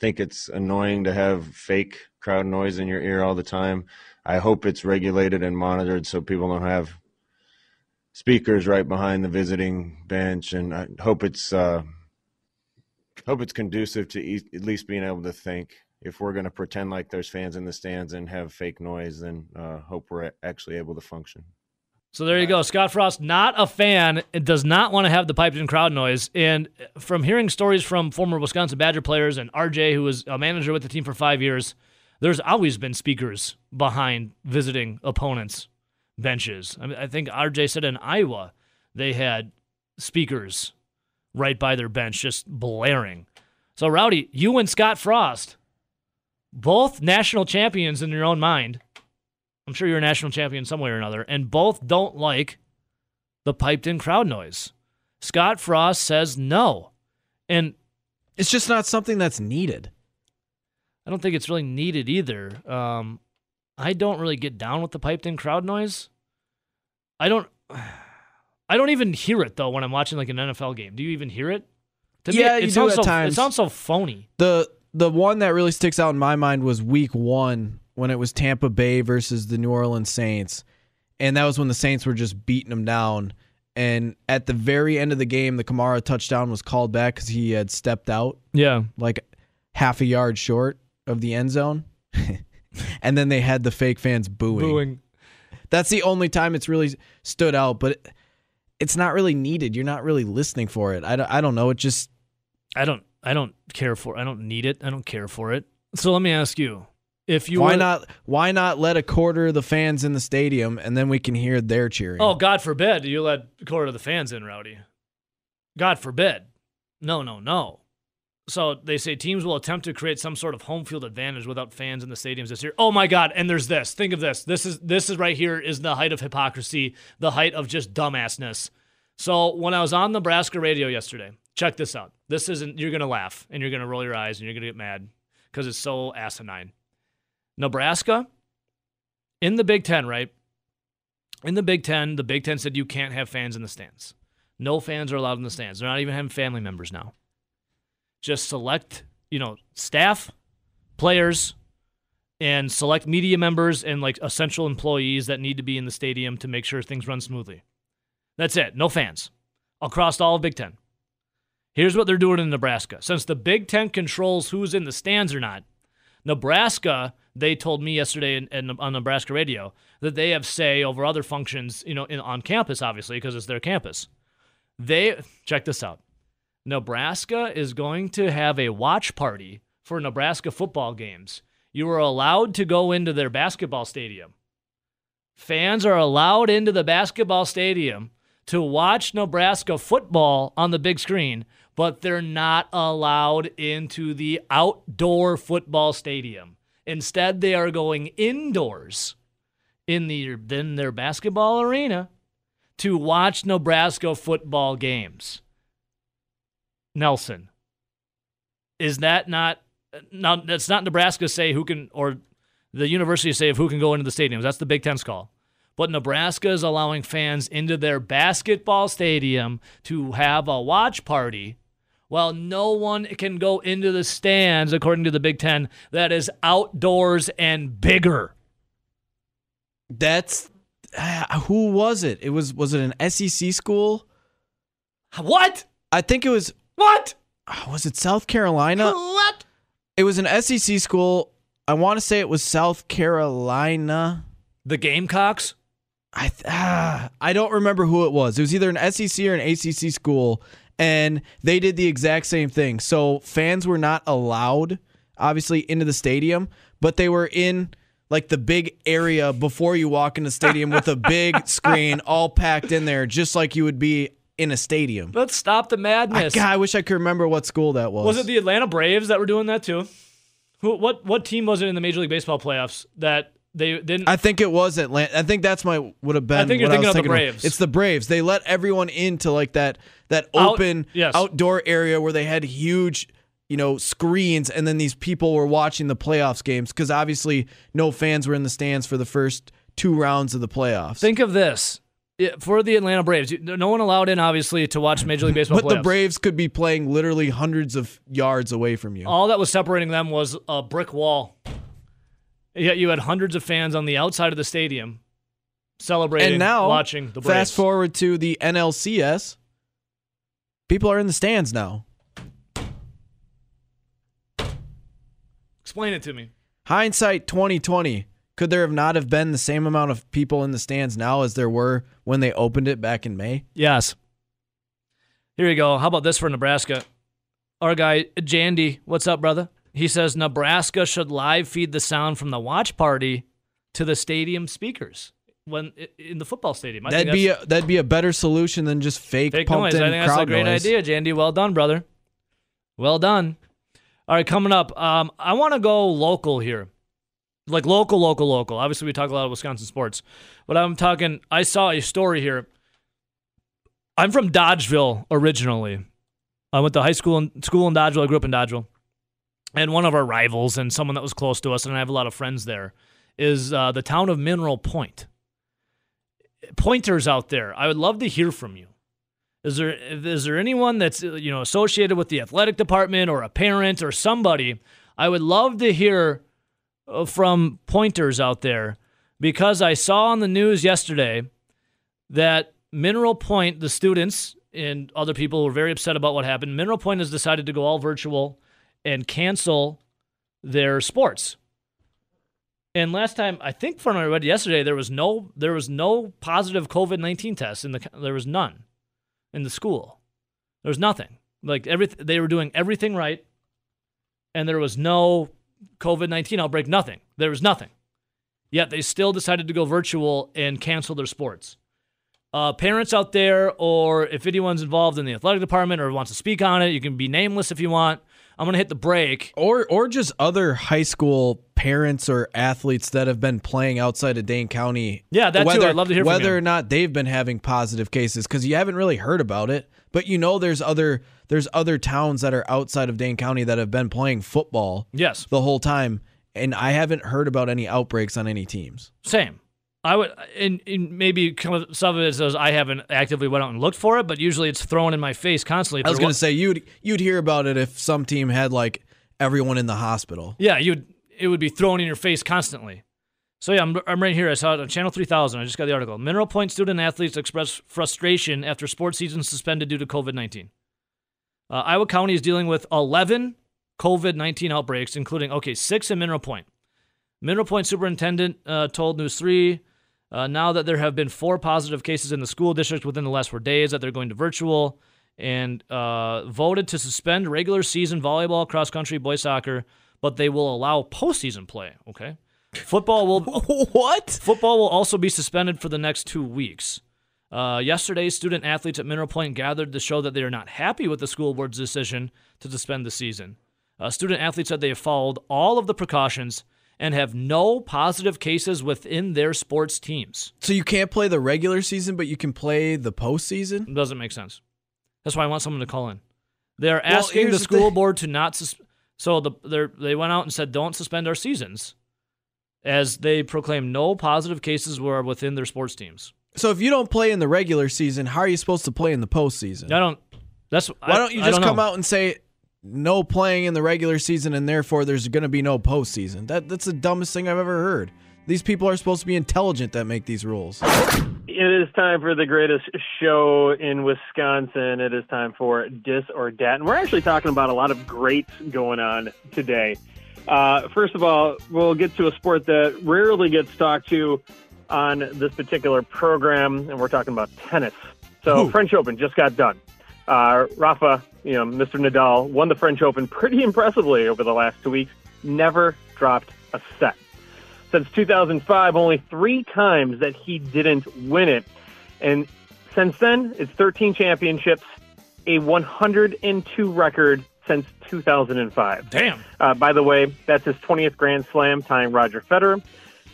E: think it's annoying to have fake crowd noise in your ear all the time. I hope it's regulated and monitored so people don't have speakers right behind the visiting bench, and I hope it's uh, hope it's conducive to e- at least being able to think. If we're going to pretend like there's fans in the stands and have fake noise, then uh, hope we're actually able to function.
A: So there you go. Scott Frost, not a fan, does not want to have the piped in crowd noise. And from hearing stories from former Wisconsin Badger players and RJ, who was a manager with the team for five years, there's always been speakers behind visiting opponents' benches. I, mean, I think RJ said in Iowa they had speakers right by their bench, just blaring. So, Rowdy, you and Scott Frost, both national champions in your own mind. I'm sure you're a national champion some way or another, and both don't like the piped in crowd noise. Scott Frost says no. And
C: It's just not something that's needed.
A: I don't think it's really needed either. Um, I don't really get down with the piped in crowd noise. I don't. I don't even hear it though when I'm watching like an NFL game. Do you even hear it? To
C: Yeah,
A: it
C: you do
A: sounds
C: at
A: so, It sounds so phony.
C: The the one that really sticks out in my mind was week one when it was Tampa Bay versus the New Orleans Saints. And that was when the Saints were just beating them down. And at the very end of the game, the Kamara touchdown was called back because he had stepped out
A: Yeah.
C: like half a yard short of the end zone. and then they had the fake fans booing.
A: Booing.
C: That's the only time it's really stood out, but it's not really needed. You're not really listening for it. I don't, I don't know. It just
A: I don't. I don't care for. I don't need it. I don't care for it. So let me ask you: If you
C: why not why not let a quarter of the fans in the stadium and then we can hear their cheering?
A: Oh, God forbid you let a quarter of the fans in, Rowdy. God forbid. No, no, no. So they say teams will attempt to create some sort of home field advantage without fans in the stadiums this year. Oh my God! And there's this. Think of this. This is this is right here is the height of hypocrisy, the height of just dumbassness. So when I was on Nebraska radio yesterday, check this out. This isn't. You're gonna laugh and you're gonna roll your eyes and you're gonna get mad because it's so asinine. Nebraska in the Big Ten, right? In the Big Ten, the Big Ten said you can't have fans in the stands. No fans are allowed in the stands. They're not even having family members now. Just select, you know, staff, players, and select media members and like essential employees that need to be in the stadium to make sure things run smoothly. That's it. No fans across all of Big Ten. Here's what they're doing in Nebraska. Since the Big Ten controls who's in the stands or not, Nebraska, they told me yesterday in, in, on Nebraska radio that they have say over other functions, you know, in, on campus, obviously, because it's their campus. They, check this out. Nebraska is going to have a watch party for Nebraska football games. You are allowed to go into their basketball stadium. Fans are allowed into the basketball stadium to watch Nebraska football on the big screen, but they're not allowed into the outdoor football stadium. Instead, they are going indoors in the in their basketball arena to watch Nebraska football games. Nelson, is that not now? That's not Nebraska say who can or the university say of who can go into the stadiums. That's the Big Ten's call. But Nebraska is allowing fans into their basketball stadium to have a watch party while no one can go into the stands, according to the Big Ten, that is outdoors and bigger.
C: That's uh, who was it? It was was it an SEC school?
A: What?
C: I think it was
A: What?
C: uh, was it South Carolina?
A: What?
C: It was an SEC school. I want to say it was South Carolina.
A: The Gamecocks?
C: I th- ah, I don't remember who it was. It was either an SEC or an ACC school, and they did the exact same thing. So fans were not allowed, obviously, into the stadium, but they were in like the big area before you walk in the stadium with a big screen all packed in there, just like you would be in a stadium.
A: Let's stop the
C: I,
A: madness.
C: God, I wish I could remember what school that was.
A: Was it the Atlanta Braves that were doing that too? Who? What? What team was it in the Major League Baseball playoffs that they didn't?
C: I think it was Atlanta. I think that's my would have been.
A: I think you're thinking of the Braves.
C: It's the Braves. They let everyone into like that that
A: Out-
C: open
A: yes.
C: outdoor area where they had huge, you know, screens, and then these people were watching the playoffs games because obviously no fans were in the stands for the first two rounds of the playoffs.
A: Think of this Yeah, for the Atlanta Braves. No one allowed in, obviously, to watch Major League Baseball
C: but the. Braves could be playing literally hundreds of yards away from you.
A: All that was separating them was a brick wall. Yet you had hundreds of fans on the outside of the stadium celebrating,
C: and now,
A: watching the Braves.
C: fast forward to the NLCS. People are in the stands now.
A: Explain it to me.
C: hindsight 2020 could there have not have been the same amount of people in the stands now as there were when they opened it back in may
A: Yes. Here you go. How about this for Nebraska? Our guy, Jandy, what's up, brother? He says Nebraska should live feed the sound from the watch party to the stadium speakers. when in the football stadium. I
C: that'd be a, that'd be a better solution than just fake,
A: fake
C: pumped
A: noise.
C: in
A: I think that's a great
C: noise.
A: idea, Jandy. Well done, brother. Well done. All right, coming up, um, I want to go local here, like local, local, local. Obviously, we talk a lot of Wisconsin sports, but I'm talking. I saw a story here. I'm from Dodgeville originally. I went to high school in school in Dodgeville. I grew up in Dodgeville, and one of our rivals and someone that was close to us, and I have a lot of friends there, is uh, the town of Mineral Point. Pointers out there, I would love to hear from you. Is there is there anyone that's you know associated with the athletic department or a parent or somebody? I would love to hear Uh, from pointers out there because I saw on the news yesterday that Mineral Point, the students and other people were very upset about what happened. Mineral Point has decided to go all virtual and cancel their sports. And last time, I think from what I read yesterday, there was no there was no positive COVID nineteen test in the there was none in the school. There was nothing. Like every they were doing everything right, and there was no COVID nineteen outbreak. Nothing. There was nothing. Yet they still decided to go virtual and cancel their sports. Uh, parents out there, or if anyone's involved in the athletic department or wants to speak on it, you can be nameless if you want. I'm gonna hit the break.
C: Or or just other high school parents or athletes that have been playing outside of Dane County.
A: Yeah, that too.
C: whether,
A: I'd love to hear from
C: whether or not they've been having positive cases because you haven't really heard about it. But you know, there's other there's other towns that are outside of Dane County that have been playing football
A: Yes,
C: the whole time, and I haven't heard about any outbreaks on any teams.
A: same. I would, and, and maybe some of it says I haven't actively went out and looked for it, but usually it's thrown in my face constantly.
C: I was gonna
A: what-
C: say you'd you'd hear about it if some team had like everyone in the hospital.
A: Yeah, you would. It would be thrown in your face constantly. So yeah, I'm, I'm right here. I saw it on Channel 3000. I just got the article. Mineral Point student athletes express frustration after sports season suspended due to COVID 19. Uh, Iowa County is dealing with 11 COVID 19 outbreaks, including okay six in Mineral Point. Mineral Point superintendent uh, told News 3 uh, now that there have been four positive cases in the school district within the last four days that they're going to virtual and uh, voted to suspend regular season volleyball, cross country, boys soccer, but they will allow postseason play. Okay, football will
C: what?
A: football will also be suspended for the next two weeks. Uh, yesterday, student athletes at Mineral Point gathered to show that they are not happy with the school board's decision to suspend the season. Uh, student athletes said they have followed all of the precautions and have no positive cases within their sports teams.
C: So you can't play the regular season, but you can play the postseason.
A: It doesn't make sense. That's why I want someone to call in. They're asking
C: here's
A: the
C: the
A: school
C: thing.
A: board to not sus- so the they went out and said don't suspend our seasons as they proclaim no positive cases were within their sports teams.
C: So if you don't play in the regular season, how are you supposed to play in the postseason?
A: I don't that's
C: Why don't you just come out and say no playing in the regular season and therefore there's going to be no postseason? That that's the dumbest thing I've ever heard. These people are supposed to be intelligent that make these rules.
F: It is time for the greatest show in Wisconsin. It is time for Dis or Dat. And we're actually talking about a lot of greats going on today. Uh, first of all, we'll get to a sport that rarely gets talked to on this particular program, and we're talking about tennis. So, French Open just got done. Uh, Rafa, you know, Mr. Nadal, won the French Open pretty impressively over the last two weeks, never dropped a set since 2005, only three times that he didn't win it. And since then, it's 13 championships, a 102 record since 2005.
A: Damn.
F: Uh, by the way, that's his 20th Grand Slam, tying Roger Federer.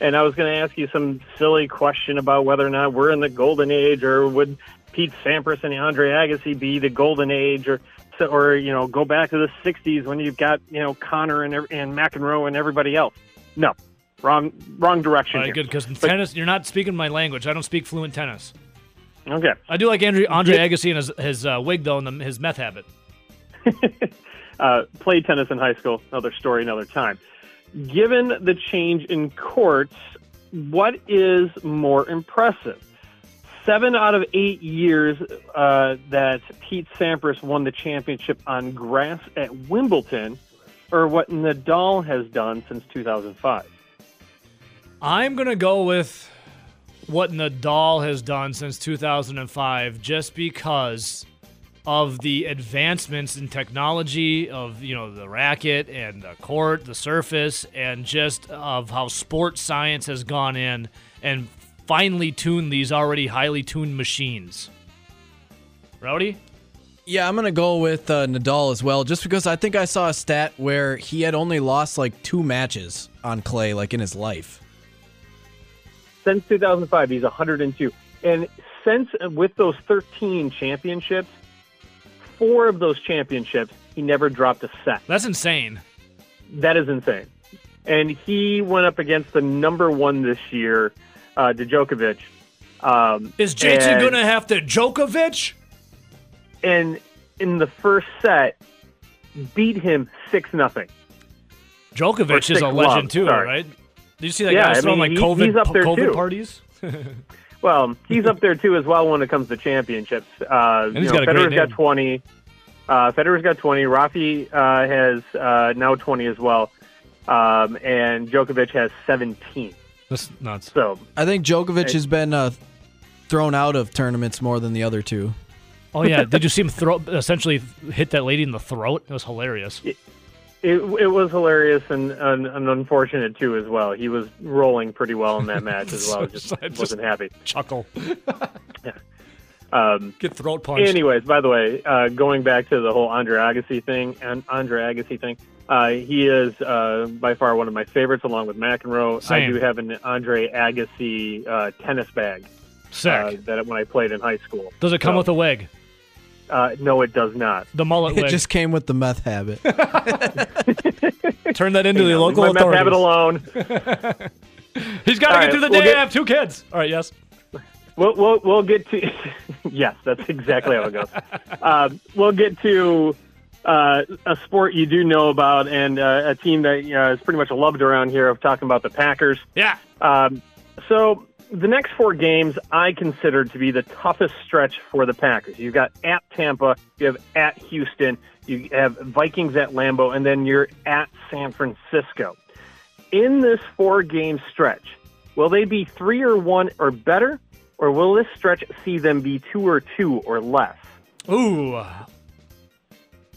F: And I was going to ask you some silly question about whether or not we're in the golden age, or would Pete Sampras and Andre Agassi be the golden age, or or you know go back to the 60s when you've got you know Connor and and McEnroe and everybody else. No, wrong wrong direction.
A: All right,
F: here.
A: good because tennis you're not speaking my language. I don't speak fluent tennis.
F: Okay.
A: I do like Andre, Andre Agassi and his his uh, wig though and the, his meth habit.
F: uh, played tennis in high school. Another story, another time. Given the change in courts, what is more impressive? Seven out of eight years uh, that Pete Sampras won the championship on grass at Wimbledon, or what Nadal has done since 2005.
A: I'm gonna go with what Nadal has done since 2005, just because of the advancements in technology of you know the racket and the court, the surface, and just of how sports science has gone in and finely tuned these already highly tuned machines. Rowdy?
C: Yeah, I'm gonna go with uh, Nadal as well, just because I think I saw a stat where he had only lost like two matches on clay, like in his life.
F: Since 2005, he's 102, and since with those 13 championships, four of those championships he never dropped a set.
A: That's insane.
F: That is insane. And he went up against the number one this year, uh, Djokovic. Um,
A: Is JT going to have to Djokovic?
F: and in the first set beat him six nothing.
A: Djokovic is a legend
F: love,
A: too,
F: sorry.
A: right? Did you see that
F: Yeah,
A: guy
F: I
A: throwing
F: mean,
A: like
F: he-
A: COVID,
F: he's up there,
A: COVID
F: too.
A: parties?
F: Well, he's up there too as well when it comes to championships. Uh,
A: he's
F: you know,
A: got a great
F: Federer's got twenty. Uh, Federer's got twenty. Rafi uh, has uh, now twenty as well, um, and Djokovic has seventeen.
A: That's nuts.
F: So
C: I think Djokovic
F: Hey.
C: has been uh, thrown out of tournaments more than the other two.
A: Oh yeah, did you see him throw essentially hit that lady in the throat? It was hilarious.
F: It, it was hilarious and, and, and unfortunate too as well. He was rolling pretty well in that match as well. Just,
A: I just-
F: wasn't happy.
A: Chuckle, yeah.
F: Um,
A: get throat punched.
F: Anyways, by the way, uh, going back to the whole Andre Agassi thing and Andre Agassi thing, uh, he is uh, by far one of my favorites, along with McEnroe.
A: Same.
F: I do have an Andre Agassi uh, tennis bag
A: Sick.
F: uh, that when I played in high school.
A: Does it come
F: so-
A: with a wig?
F: Uh, no, it does not.
A: The mullet
C: It
A: wig.
C: just came with the meth habit.
A: Turn that into the
F: You
A: local
F: leave my meth habit alone.
A: He's got to get
F: right,
A: through the
F: we'll
A: day.
F: get-
A: I have two kids. All right, yes.
F: We'll, we'll, we'll get to yes, that's exactly how it goes. Um, we'll get to uh, a sport you do know about and uh, a team that uh, is pretty much loved around here. Of talking about the Packers.
A: Yeah.
F: Um, so the next four games I consider to be the toughest stretch for the Packers. You've got at Tampa, you have at Houston, you have Vikings at Lambeau, and then you're at San Francisco. In this four game stretch, will they be three or one or better, or will this stretch see them be two or two or less?
A: Ooh.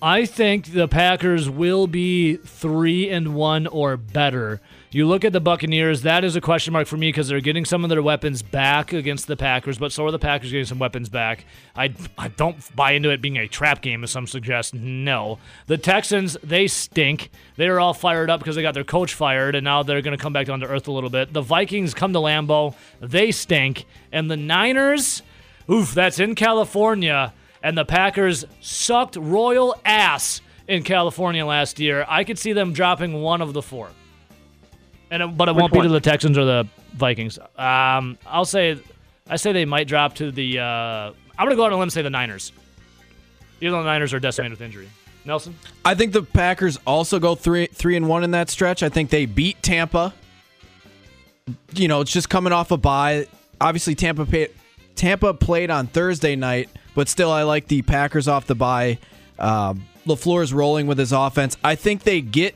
A: I think the Packers will be three and one or better. You look at the Buccaneers, that is a question mark for me because they're getting some of their weapons back against the Packers, but so are the Packers getting some weapons back. I, I don't buy into it being a trap game, as some suggest. No. The Texans, they stink. They are all fired up because they got their coach fired, and now they're going to come back down to earth a little bit. The Vikings come to Lambeau, they stink. And the Niners, oof, that's in California and the Packers sucked royal ass in California last year. I could see them dropping one of the four, and it, but it won't be
F: one?
A: to the Texans or the Vikings. Um, I'll say, I say they might drop to the. Uh, I'm gonna go out on a limb and say the Niners, even though the Niners are decimated with injury. Nelson,
C: I think the Packers also go three three and one in that stretch. I think they beat Tampa. You know, it's just coming off a bye. Obviously, Tampa pay, Tampa played on Thursday night, but still, I like the Packers off the bye. Um, Lafleur is rolling with his offense. I think they get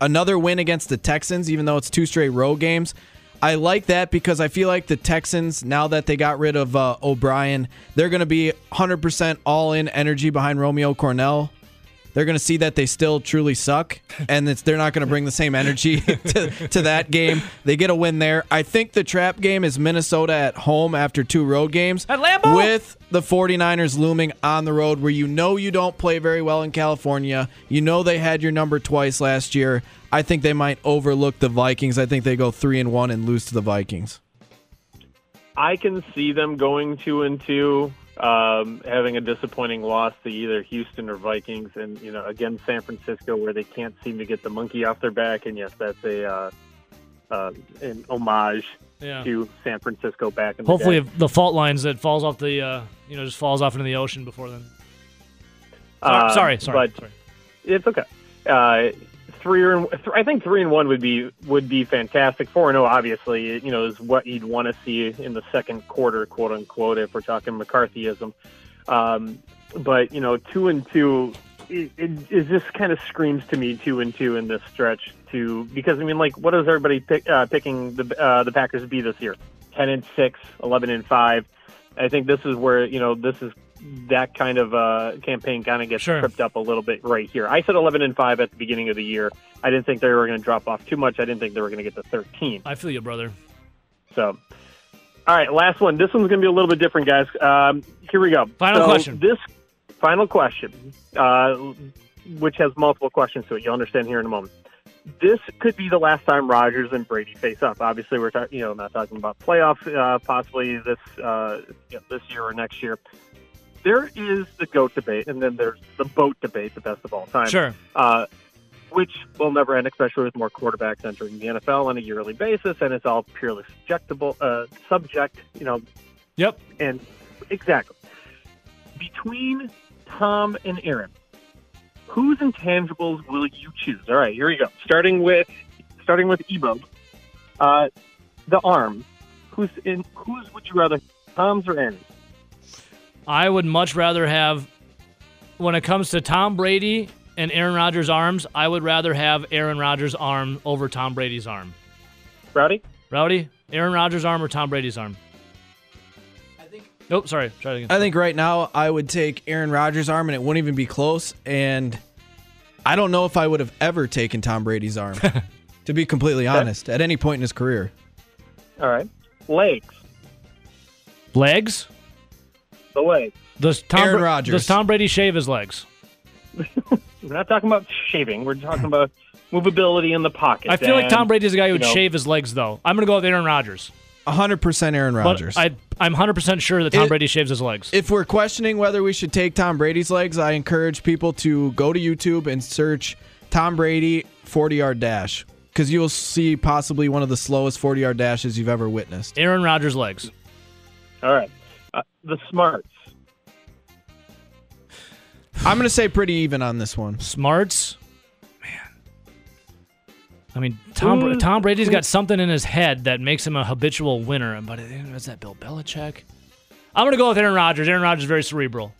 C: another win against the Texans, even though it's two straight road games. I like that because I feel like the Texans, now that they got rid of uh, O'Brien, they're going to be 100% all in energy behind Romeo Crennel. They're going to see that they still truly suck, and it's, they're not going to bring the same energy to, to that game. They get a win there. I think the trap game is Minnesota at home after two road games.
A: At Lambeau?
C: With the 49ers looming on the road, where you know you don't play very well in California. You know they had your number twice last year. I think they might overlook the Vikings. I think they go three and one and lose to the Vikings.
F: I can see them going two and two, um, having a disappointing loss to either Houston or Vikings, and you know, again, San Francisco, where they can't seem to get the monkey off their back. And yes, that's a uh, uh, an homage
A: yeah.
F: to San Francisco back in the
A: Hopefully,
F: day.
A: the fault lines that falls off the, uh, you know, just falls off into the ocean before then. Sorry,
F: Uh,
A: sorry, sorry. sorry.
F: it's okay. Three or I think three and one would be would be fantastic. Four and zero, obviously, you know, is what you'd want to see in the second quarter, quote unquote, if we're talking McCarthyism. Um, but you know, two and two, it, it, it just kind of screams to me two and two in this stretch. To because I mean, like, what is everybody pick, uh, picking the uh, the Packers to be this year? Ten and six, 11 and five. I think this is where you know this is that kind of uh, campaign kind of gets
A: Sure.
F: tripped up a little bit right here. I said 11 and 5 at the beginning of the year. I didn't think they were going to drop off too much. I didn't think they were going to get to 13.
A: I feel you, brother.
F: So All right, last one. This one's going to be a little bit different, guys. Um, here we go.
A: Final
F: So
A: question.
F: This final question, uh, which has multiple questions to it. You'll understand here in a moment. This could be the last time Rodgers and Brady face up. Obviously, we're talking, you know, not talking about playoffs, uh, possibly this uh, you know, this year or next year. There is the goat debate, and then there's the boat debate, the best of all time
A: Sure.
F: uh, which will never end, especially with more quarterbacks entering the NFL on a yearly basis, and it's all purely subjectable, uh, subject, you know,
A: Yep.
F: and exactly between Tom and Aaron, whose intangibles will you choose? All right, here we go. Starting with starting with Ebo, uh, the arm. Who's in? Whose would you rather, Tom's or Aaron's?
A: I would much rather have, when it comes to Tom Brady and Aaron Rodgers' arms, I would rather have Aaron Rodgers' arm over Tom Brady's arm.
F: Rowdy.
A: Rowdy, Aaron Rodgers' arm or Tom Brady's arm? I think. Nope. Sorry. Try it again.
C: I think right now I would take Aaron Rodgers' arm and it wouldn't even be close. And I don't know if I would have ever taken Tom Brady's arm, to be completely honest, at any point in his career.
F: All right, legs.
A: Legs.
F: The way.
A: Does Tom
C: Aaron
A: Bra-
C: Rodgers.
A: Does Tom Brady shave his legs?
F: We're not talking about shaving. We're talking about movability in the pocket.
A: I feel like
F: And,
A: Tom Brady's the guy who would
F: you know-
A: shave his legs, though. I'm gonna go with Aaron Rodgers.
C: 100% Aaron Rodgers.
A: I, I'm 100% sure that Tom
C: It-
A: Brady shaves his legs.
C: if we're questioning whether we should take Tom Brady's legs, I encourage people to go to YouTube and search Tom Brady 40 yard dash because you'll see possibly one of the slowest 40 yard dashes you've ever witnessed.
A: Aaron Rodgers' legs.
F: All right. Uh, the smarts.
C: I'm going to say pretty even on this one.
A: Smarts. Man. I mean, Tom, Bra- Tom Brady's got something in his head that makes him a habitual winner. But is that Bill Belichick? I'm going to go with Aaron Rodgers. Aaron Rodgers is very cerebral.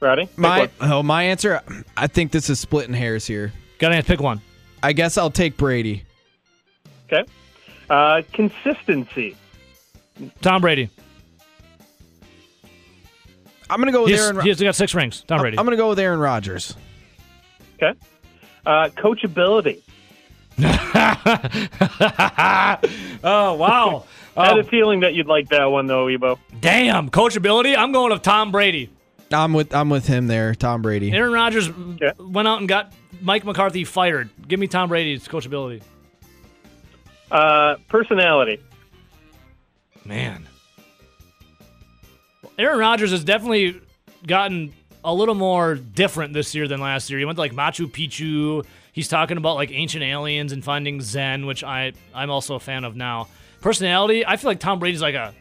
F: Rowdy? Pick
C: My oh, my answer, I think this is splitting hairs here.
A: Got to pick one.
C: I guess I'll take Brady.
F: Okay. Uh, consistency.
A: Tom Brady.
C: I'm going to go with
A: He's,
C: Aaron. Ro-
A: he's got six rings. Tom Brady.
C: I'm going to go with Aaron Rodgers.
F: Okay. Uh, coachability.
A: oh, wow.
F: I had a feeling that you'd like that one, though, Ebo.
A: damn. Coachability? I'm going with Tom Brady.
C: I'm with I'm with him there, Tom Brady.
A: Aaron Rodgers
F: Yeah.
A: went out and got Mike McCarthy fired. Give me Tom Brady's coachability.
F: Uh, personality.
A: Man. Aaron Rodgers has definitely gotten a little more different this year than last year. He went to like Machu Picchu. He's talking about like ancient aliens and finding Zen, which I I'm also a fan of now. Personality, I feel like Tom Brady's like a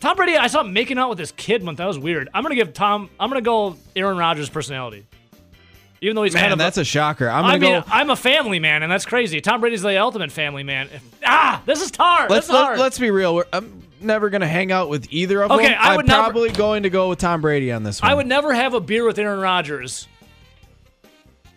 A: Tom Brady. I saw him making out with this kid once. That was weird. I'm gonna give Tom. I'm gonna go Aaron Rodgers' personality, even though he's
C: Man,
A: kind of
C: that's a shocker. I'm
A: I mean,
C: go
A: I'm a family man, and that's crazy. Tom Brady's the ultimate family man. Ah, this is hard.
C: Let's
A: is
C: let, let's be real. We're, I'm never going to hang out with either of
A: Okay,
C: them.
A: I would
C: am
A: never-
C: probably going to go with Tom Brady on this one.
A: I would never have a beer with Aaron Rodgers.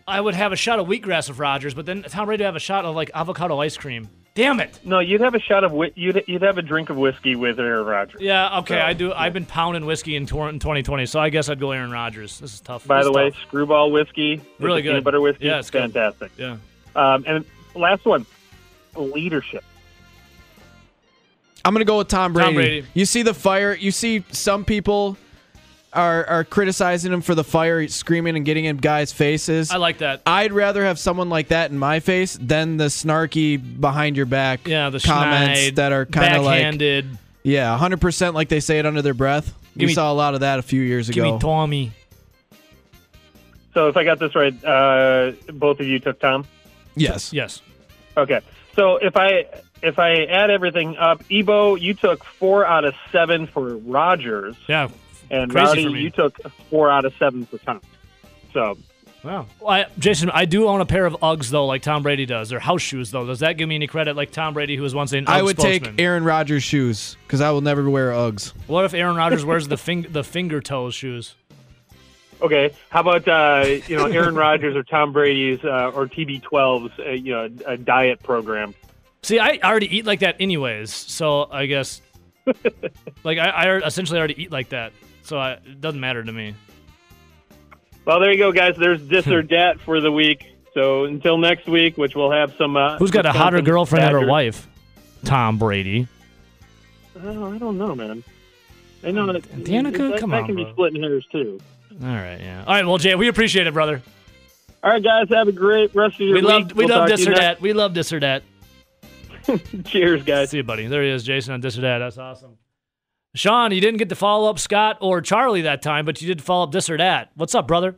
A: I would have a shot of wheatgrass with Rodgers, but then Tom Brady would have a shot of like avocado ice cream. Damn it.
F: No, you'd have a shot of whi- you'd you'd have a drink of whiskey with Aaron Rodgers.
A: Yeah, okay,
F: So,
A: I do. I've been pounding whiskey in, tor- in 2020, so I guess I'd go Aaron Rodgers. This is tough.
F: By
A: This
F: the way,
A: tough.
F: screwball whiskey,
A: Really
F: the peanut
A: good.
F: butter whiskey,
A: Yeah, it's good.
F: fantastic.
A: yeah.
F: Um, and last one, leadership.
C: I'm going to go with Tom Brady.
A: Tom Brady.
C: You see the fire. You see some people are are criticizing him for the fire, screaming and getting in guys' faces.
A: I like that.
C: I'd rather have someone like that in my face than the snarky behind your back
A: Yeah, the
C: comments
A: schneid,
C: that are kind of like
A: backhanded.
C: yeah, 100% like they say it under their breath.
A: Give
C: we
A: me-
C: saw a lot of that a few years ago.
A: Give
C: ago.
A: me Tommy.
F: So if I got this right, uh, both of you took Tom.
C: yes.
A: Yes.
F: Okay. So if I if I add everything up, Ebo, you took four out of seven for Rodgers,
A: Yeah.
F: And
A: Crazy
F: Rowdy, you took four out of seven for Tom. So
A: Wow. Well, I, Jason, I do own a pair of Uggs though, like Tom Brady does. They're house shoes though. Does that give me any credit, like Tom Brady, who was once an Uggs
C: I would
A: spokesman?
C: take Aaron Rodgers' shoes because I will never wear Uggs.
A: What if Aaron Rodgers wears the fing- the finger toes shoes?
F: okay, how about uh, you know Aaron Rodgers or Tom Brady's uh, or TB12's uh, you know a diet program?
A: See, I already eat like that anyways, so I guess like I, I essentially already eat like that, so I, it doesn't matter to me.
F: Well, there you go, guys. There's this or dat for the week. So until next week, which we'll have some. Uh,
A: Who's got a hotter girlfriend than her wife? Tom Brady.
F: Oh, I don't know, man. I know that
A: Danica,
F: that,
A: come
F: that
A: on,
F: can be
A: bro.
F: splitting hairs too.
A: All right, yeah. All right, well, Jay, we appreciate it, brother.
F: All right, guys, have a great rest of your
A: We
F: week.
A: love we
F: We'll
A: love this or that. We love this or that.
F: Cheers, guys.
A: See you, buddy. There he is, Jason on this or that. That's awesome. Sean, you didn't get to follow up Scott or Charlie that time, but you did follow up this or that. What's up, brother?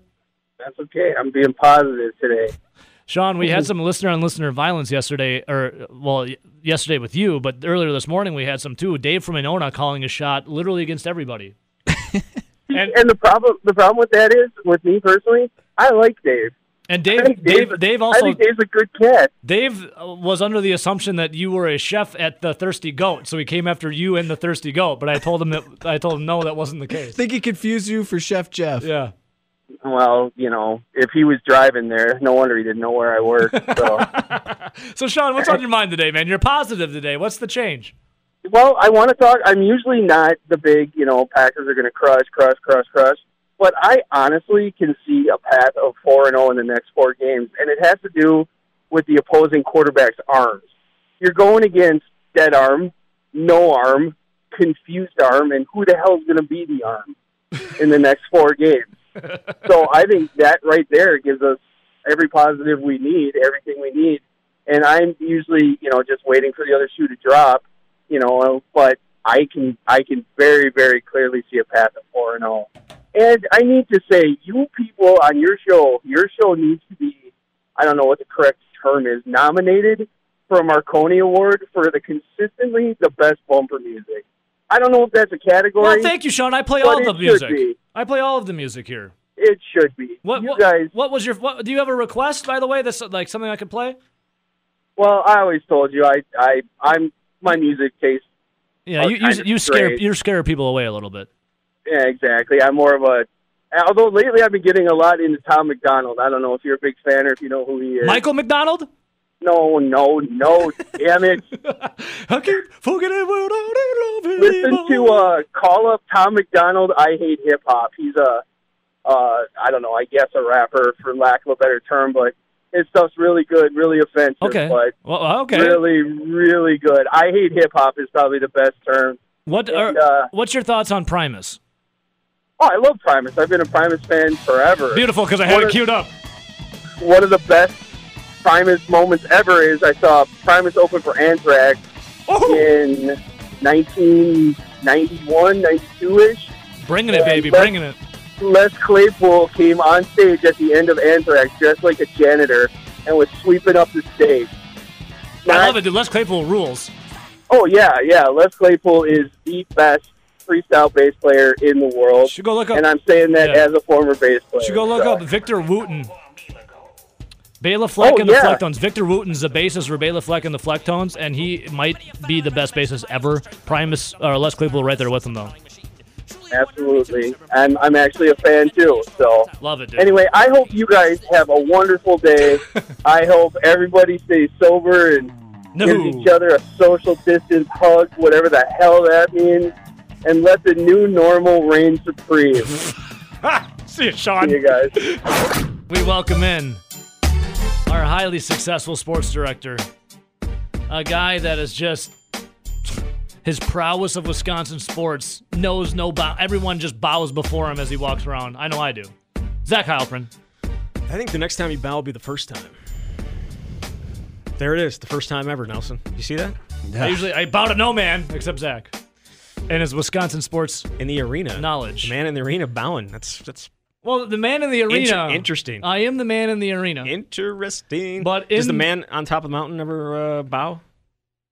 G: That's okay. I'm being positive today.
A: Sean, we had some listener on listener violence yesterday, or well, yesterday with you, but earlier this morning we had some too. Dave from Winona calling a shot literally against everybody. and
G: And the problem, the problem with that is, with me personally, I like Dave.
A: And
G: I
A: Dave,
G: think
A: Dave,
G: Dave's-
A: Dave
G: I
A: also,
G: think Dave's a good cat.
A: Dave uh, was under the assumption that you were a chef at the Thirsty Goat, so he came after you and the Thirsty Goat. But I told him that I told him no, that wasn't the case.
C: I
A: case.
C: think he confused you for Chef Jeff.
A: Yeah.
G: Well, you know, if he was driving there, no wonder he didn't know where I worked. So,
A: So Sean, what's on your mind today, man? You're positive today. What's the change?
G: well, I want to talk. I'm usually not the big, you know, Packers are going to crush, crush, crush, crush. But I honestly can see a path of four and zero in the next four games, and it has to do with the opposing quarterback's arms. You're going against dead arm, no arm, confused arm, and who the hell is going to be the arm in the next four games? so I think that right there gives us every positive we need, everything we need. And I'm usually, you know, just waiting for the other shoe to drop, you know, but I can I can very, very clearly see a path of four and zero. And I need to say, you people on your show, your show needs to be, I don't know what the correct term is, nominated for a Marconi Award for the consistently the best bumper music. I don't know if that's a category.
A: Well, thank you, Sean. I play all
G: it
A: the music. I play all of the music here.
G: It should be.
A: What
G: you
A: what,
G: guys?
A: what was your what, do you have a request by the way? That's like something I could play?
G: Well, I always told you I I I'm my music taste.
A: Yeah, you you,
G: of
A: you scare you scare people away a little bit.
G: Yeah, exactly. I'm more of a. Although lately I've been getting a lot into Tom MacDonald. I don't know if you're a big fan or if you know who he is.
A: Michael McDonald?
G: No, no, no. damn it!
A: I keep forgetting what I love
G: Listen to uh, call up Tom MacDonald. I hate hip hop. He's a, uh, I don't know. I guess a rapper for lack of a better term, but his stuff's really good, really offensive.
A: Okay.
G: But
A: Well, okay.
G: really, really good. I hate hip hop is probably the best term.
A: What
G: And,
A: are,
G: uh,
A: what's your thoughts on Primus?
G: Oh, I love Primus. I've been a Primus fan forever.
A: Beautiful because I had
G: What
A: it queued up.
G: One of the best Primus moments ever is I saw Primus open for Anthrax
A: Oh,
G: in 1991, 92-ish.
A: bringing it, baby,
G: let's-
A: bringing it.
G: Les Claypool came on stage at the end of Anthrax dressed like a janitor and was sweeping up the stage.
A: I love it, dude. Les Claypool rules.
G: Oh, yeah, yeah. Les Claypool is the best freestyle bass player in the world.
A: Should go look up.
G: And I'm saying that
A: Yeah.
G: as a former bass player.
A: Should go look
G: so.
A: up Victor Wooten. Bela Fleck
G: Oh,
A: and the
G: yeah.
A: Flecktones. Victor Wooten's the bassist for Bela Fleck and the Flecktones, and he might be the best bassist ever. Primus or Les Claypool right there with him though.
G: Absolutely. I'm, I'm actually a fan, too. So,
A: Love it, dude.
G: anyway, I hope you guys have a wonderful day. I hope everybody stays sober and
A: no.
G: gives each other a social distance hug, whatever the hell that means, and let the new normal reign supreme.
A: See you, Sean.
G: See you guys.
A: We welcome in our highly successful sports director, a guy that is just his prowess of Wisconsin sports knows no bow. Everyone just bows before him as he walks around. I know I do. Zach Heilprin.
H: I think the next time you bow will be the first time. There it is, the first time ever, Nelson. You see that?
A: I usually I bow to no man except Zach, and his Wisconsin sports
H: In the arena.
A: knowledge.
H: The man in the arena bowing. That's that's
A: Well, the man in the arena.
H: Inter- interesting.
A: I am the man in the arena.
H: interesting.
A: But
H: does the man on top of the mountain ever uh, bow?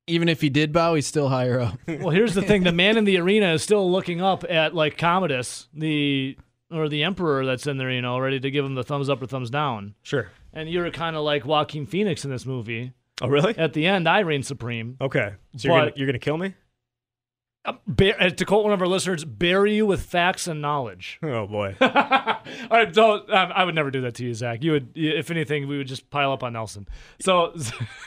C: Even if he did bow, he's still higher up.
A: Well, here's the thing: the man in the arena is still looking up at like Commodus, the or the emperor that's in there, you know, ready to give him the thumbs up or thumbs down.
H: Sure.
A: And you're kind of like Joaquin Phoenix in this movie.
H: Oh, really?
A: At the end, I reign supreme.
H: Okay. So you're
A: But-
H: gonna, you're gonna kill me?
A: Uh, Bear, uh, to quote one of our listeners, bury you with facts and knowledge.
H: Oh boy.
A: All right, don't. Um, I would never do that to you, Zach. You would, if anything, we would just pile up on Nelson. So,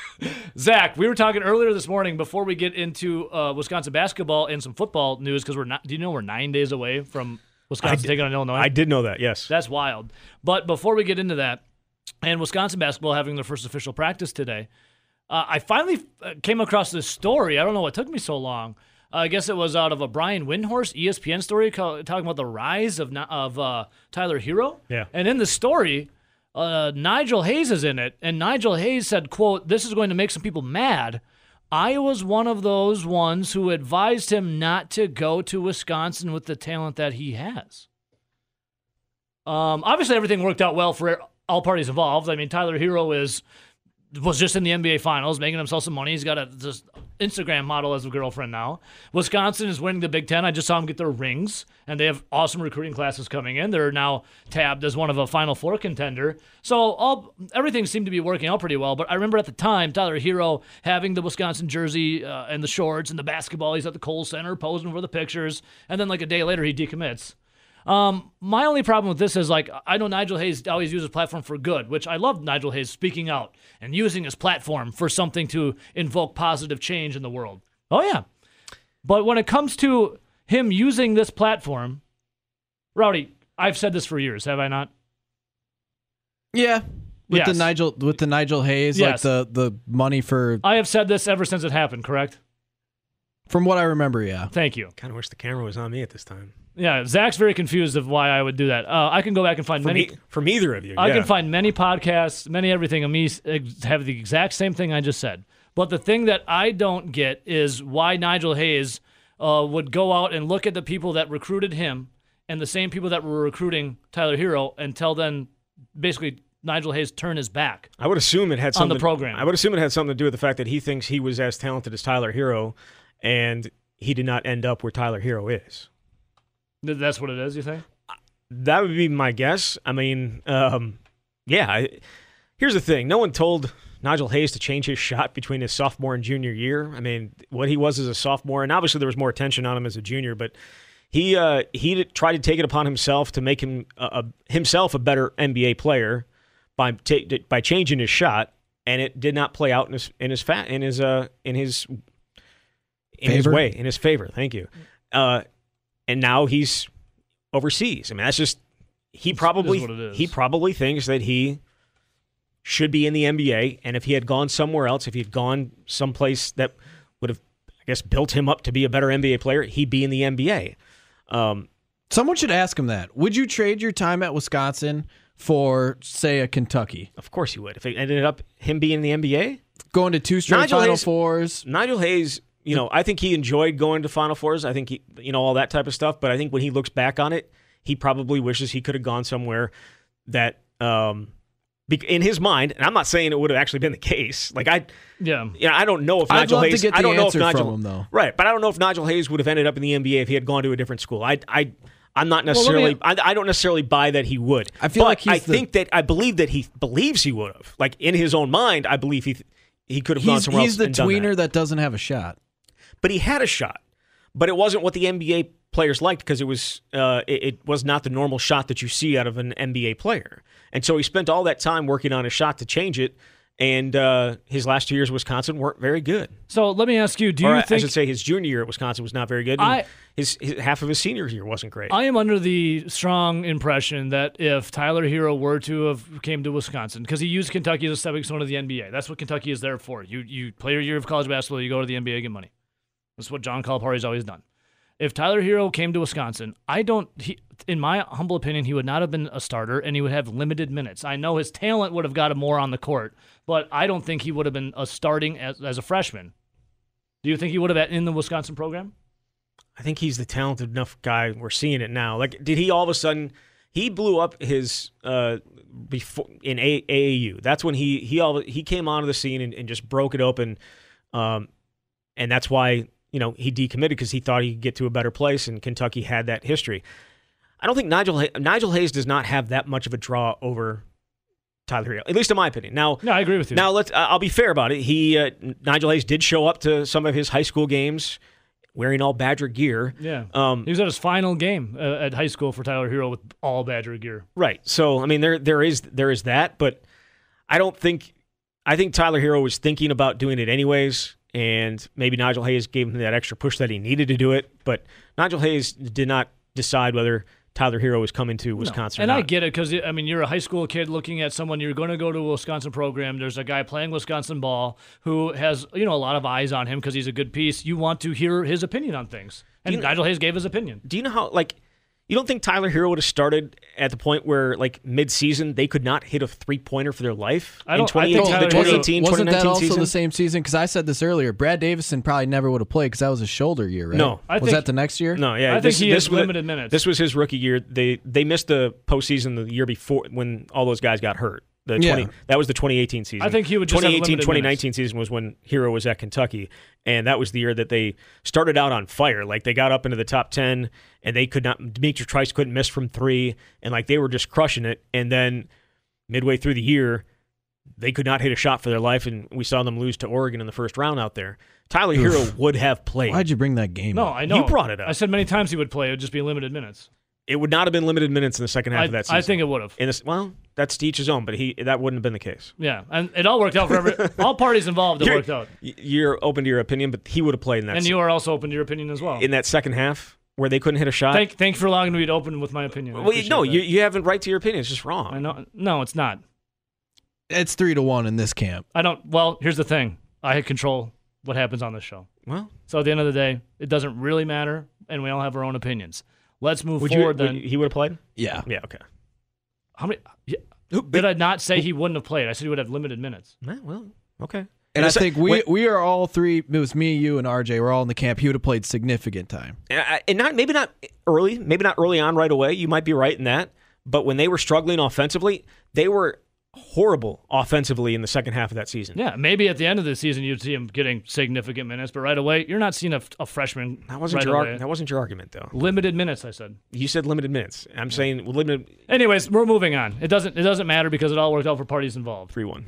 A: Zach, we were talking earlier this morning before we get into uh, Wisconsin basketball and some football news because we're not. Do you know we're nine days away from Wisconsin
H: did-
A: taking on Illinois?
H: I did know that. Yes.
A: That's wild. But before we get into that, and Wisconsin basketball having their first official practice today, Uh, I finally uh, came across this story. I don't know what took me so long. Uh, I guess it was out of a Brian Windhorst ESPN story called, talking about the rise of of uh, Tyler Herro.
H: Yeah.
A: And in the story, uh, Nigel Hayes is in it, and Nigel Hayes said, "quote This is going to make some people mad." I was one of those ones who advised him not to go to Wisconsin with the talent that he has. Um, obviously, everything worked out well for all parties involved. I mean, Tyler Herro is was just in the NBA Finals, making himself some money. He's got a this Instagram model as a girlfriend now. Wisconsin is winning the Big Ten. I just saw them get their rings, and they have awesome recruiting classes coming in. They're now tabbed as one of a Final Four contender. So all everything seemed to be working out pretty well. But I remember at the time, Tyler Herro having the Wisconsin jersey uh, and the shorts and the basketball. He's at the Kohl Center posing for the pictures, and then like a day later, he decommits. Um, my only problem with this is like I know Nigel Hayes always uses platform for good, which I love Nigel Hayes speaking out and using his platform for something to invoke positive change in the world. Oh yeah. But when it comes to him using this platform, Rowdy, I've said this for years, have I not?
C: Yeah. With the Nigel with the Nigel Hayes,
A: Yes.
C: like the the money for
A: I have said this ever since it happened, correct?
C: from what I remember, yeah.
A: Thank you.
H: Kind of wish the camera was on me at this time.
A: Yeah, Zach's very confused of why I would do that. Uh, I can go back and find
H: From,
A: many.
H: e- from either of you.
A: I
H: yeah.
A: can find many podcasts, many everything of me have the exact same thing I just said. But the thing that I don't get is why Nigel Hayes uh, would go out and look at the people that recruited him and the same people that were recruiting Tyler Herro until then basically Nigel Hayes turn his back.
H: I would assume it had something
A: On the program.
H: I would assume it had something to do with the fact that he thinks he was as talented as Tyler Herro, and he did not end up where Tyler Herro is.
A: Th- That's what it is, you think?
H: That would be my guess. I mean, um, yeah. I, here's the thing: no one told Nigel Hayes to change his shot between his sophomore and junior year. I mean, what he was as a sophomore, and obviously there was more attention on him as a junior, but he uh, he did- tried to take it upon himself to make him a, a, himself a better NBA player by ta- by changing his shot, and it did not play out in his in his fat in his uh in his in his
C: Favor?
H: way in his favor. Thank you. Uh, and now he's overseas. I mean, that's just he probably
A: what it is.
H: he probably thinks that he should be in the NBA, and if he had gone somewhere else, if he had gone someplace that would have, I guess, built him up to be a better NBA player, he'd be in the NBA. Um,
C: Someone should ask him that. Would you trade your time at Wisconsin for, say, a Kentucky?
H: of course he would. If it ended up him being in the NBA,
C: Going to two straight
H: Nigel
C: Final
H: Hayes-
C: Fours.
H: Nigel Hayes, you know, I think he enjoyed going to Final Fours. I think he, you know, all that type of stuff. But I think when he looks back on it, he probably wishes he could have gone somewhere that, um, in his mind, and I'm not saying it would have actually been the case. Like I,
A: Yeah.
H: you know, I don't know if
C: I'd
H: Nigel Hayes.
C: get the
H: I don't know if Nigel,
C: him, though.
H: right? But I don't know if Nigel Hayes would have ended up in the NBA if he had gone to a different school. I, I, I'm not
A: let me-
H: necessarily. I, I don't necessarily buy that he would.
C: I feel
H: But
C: like he's
H: I
C: the-
H: think that I believe that he believes he would have. Like in his own mind, I believe he he could have gone somewhere
C: he's
H: else.
C: the
H: and done that
C: tweener that doesn't have a shot.
H: But he had a shot. But it wasn't what the NBA players liked because it was uh, it, it was not the normal shot that you see out of an NBA player. And so he spent all that time working on his shot to change it. And uh, his last two years at Wisconsin weren't very good.
A: So let me ask you, do
H: or
A: you
H: I- I
A: think
H: should say his junior year at Wisconsin was not very good. and
A: I-
H: his, his half of his senior year wasn't great.
A: I am under the strong impression that if Tyler Herro were to have came to Wisconsin, because he used Kentucky as a stepping stone to the NBA, that's what Kentucky is there for. You you play your year of college basketball, you go to the NBA, get money. That's what John Calipari's always done. If Tyler Herro came to Wisconsin, I don't. He, in my humble opinion, he would not have been a starter, and he would have limited minutes. I know his talent would have got him more on the court, but I don't think he would have been a starting as, as a freshman. Do you think he would have in the Wisconsin program?
H: I think he's the talented enough guy. We're seeing it now. Like, did he all of a sudden? He blew up his uh before in A- AAU. That's when he he all he came onto the scene and, and just broke it open, um, and that's why you know he decommitted because he thought he could get to a better place. And Kentucky had that history. I don't think Nigel Nigel Hayes does not have that much of a draw over Tyler Herro, at least in my opinion. Now,
A: No, I agree with you.
H: now let's. I'll be fair about it. He uh, Nigel Hayes did show up to some of his high school games wearing all Badger gear.
A: Yeah.
H: Um,
A: he was at his final game uh, at high school for Tyler Herro with all Badger gear.
H: Right. So I mean, there there is there is that, but I don't think I think Tyler Herro was thinking about doing it anyways, and maybe Nigel Hayes gave him that extra push that he needed to do it. But Nigel Hayes did not decide whether Tyler Herro was coming to Wisconsin.
A: And
H: or
A: I get it because I mean you're a high school kid looking at someone you're going to go to a Wisconsin program. There's a guy playing Wisconsin ball who has you know a lot of eyes on him because he's a good piece. You want to hear his opinion on things, and
H: You know-
A: Nigel Hayes gave his opinion.
H: Do you know how like you don't think Tyler Herro would have started at the point where like mid-season they could not hit a three-pointer for their life
A: I
H: in
A: don't- I think
H: 2018, the
A: Herro-
H: 2018
C: Wasn't that also
H: season?
C: the same season? Because I said this earlier. Brad Davison probably never would have played because that was a shoulder year, right?
H: No.
A: I
C: was
A: think-
C: that the next year?
H: No, yeah,
A: I think he
H: this
A: has
H: was-
A: limited minutes.
H: This was his rookie year. They they missed the postseason the year before when all those guys got hurt. The
C: Yeah.
H: that was the 2018 season.
A: I think he would just
H: 2018
A: limited
H: 2019 season was when Herro was at Kentucky, and that was the year that they started out on fire. Like they got up into the top 10, and they could not. D'Mitrik Trice couldn't miss from three, and like they were just crushing it. And then midway through the year, they could not hit a shot for their life, and we saw them lose to Oregon in the first round out there. Tyler Herro would have played.
C: Why'd you bring that game? Up?
A: No,
C: up?
A: I know
H: You brought it up.
A: I said many times he would play. It would just be limited minutes.
H: It would not have been limited minutes in the second half
A: I,
H: of that season.
A: I think it would have.
H: In this, well, that's to each his own, but he that wouldn't have been the case.
A: Yeah, and it all worked out for every all parties involved. It
H: You're-
A: worked out,
H: You're open to your opinion, but he would have played in that
A: and
H: se-
A: you are also open to your opinion as well.
H: in that second half where they couldn't hit a shot.
A: Thank, thank you for allowing me to open with my opinion. I
H: well, no,
A: that.
H: you you have a right to your opinion. It's just wrong.
A: I know. No, it's not.
C: It's three to one in this camp.
A: I don't. Well, here's the thing. I had control what happens on this show.
H: Well,
A: So at the end of the day, it doesn't really matter, and we all have our own opinions. Let's move
H: would you?
A: forward
H: would
A: then.
H: you- he would have played.
C: Yeah.
H: Yeah. Okay.
A: How many? Yeah, did I not say he wouldn't have played? I said he would have limited minutes.
H: Yeah, well, okay.
C: And I think we
H: wait-
C: we are all three. It was me, you, and RJ. We're all in the camp. He would have played significant time.
H: And, I, and not maybe not early, maybe not early on right away. You might be right in that. But when they were struggling offensively, they were horrible offensively in the second half of that season.
A: Yeah, maybe at the end of the season you'd see him getting significant minutes, but right away you're not seeing a, a freshman.
H: That wasn't
A: right
H: your
A: away.
H: that wasn't your argument though.
A: limited minutes. I said.
H: You said limited minutes. I'm saying limited
A: Anyways, we're moving on. It doesn't. It doesn't matter because it all worked out for parties involved.
H: three one.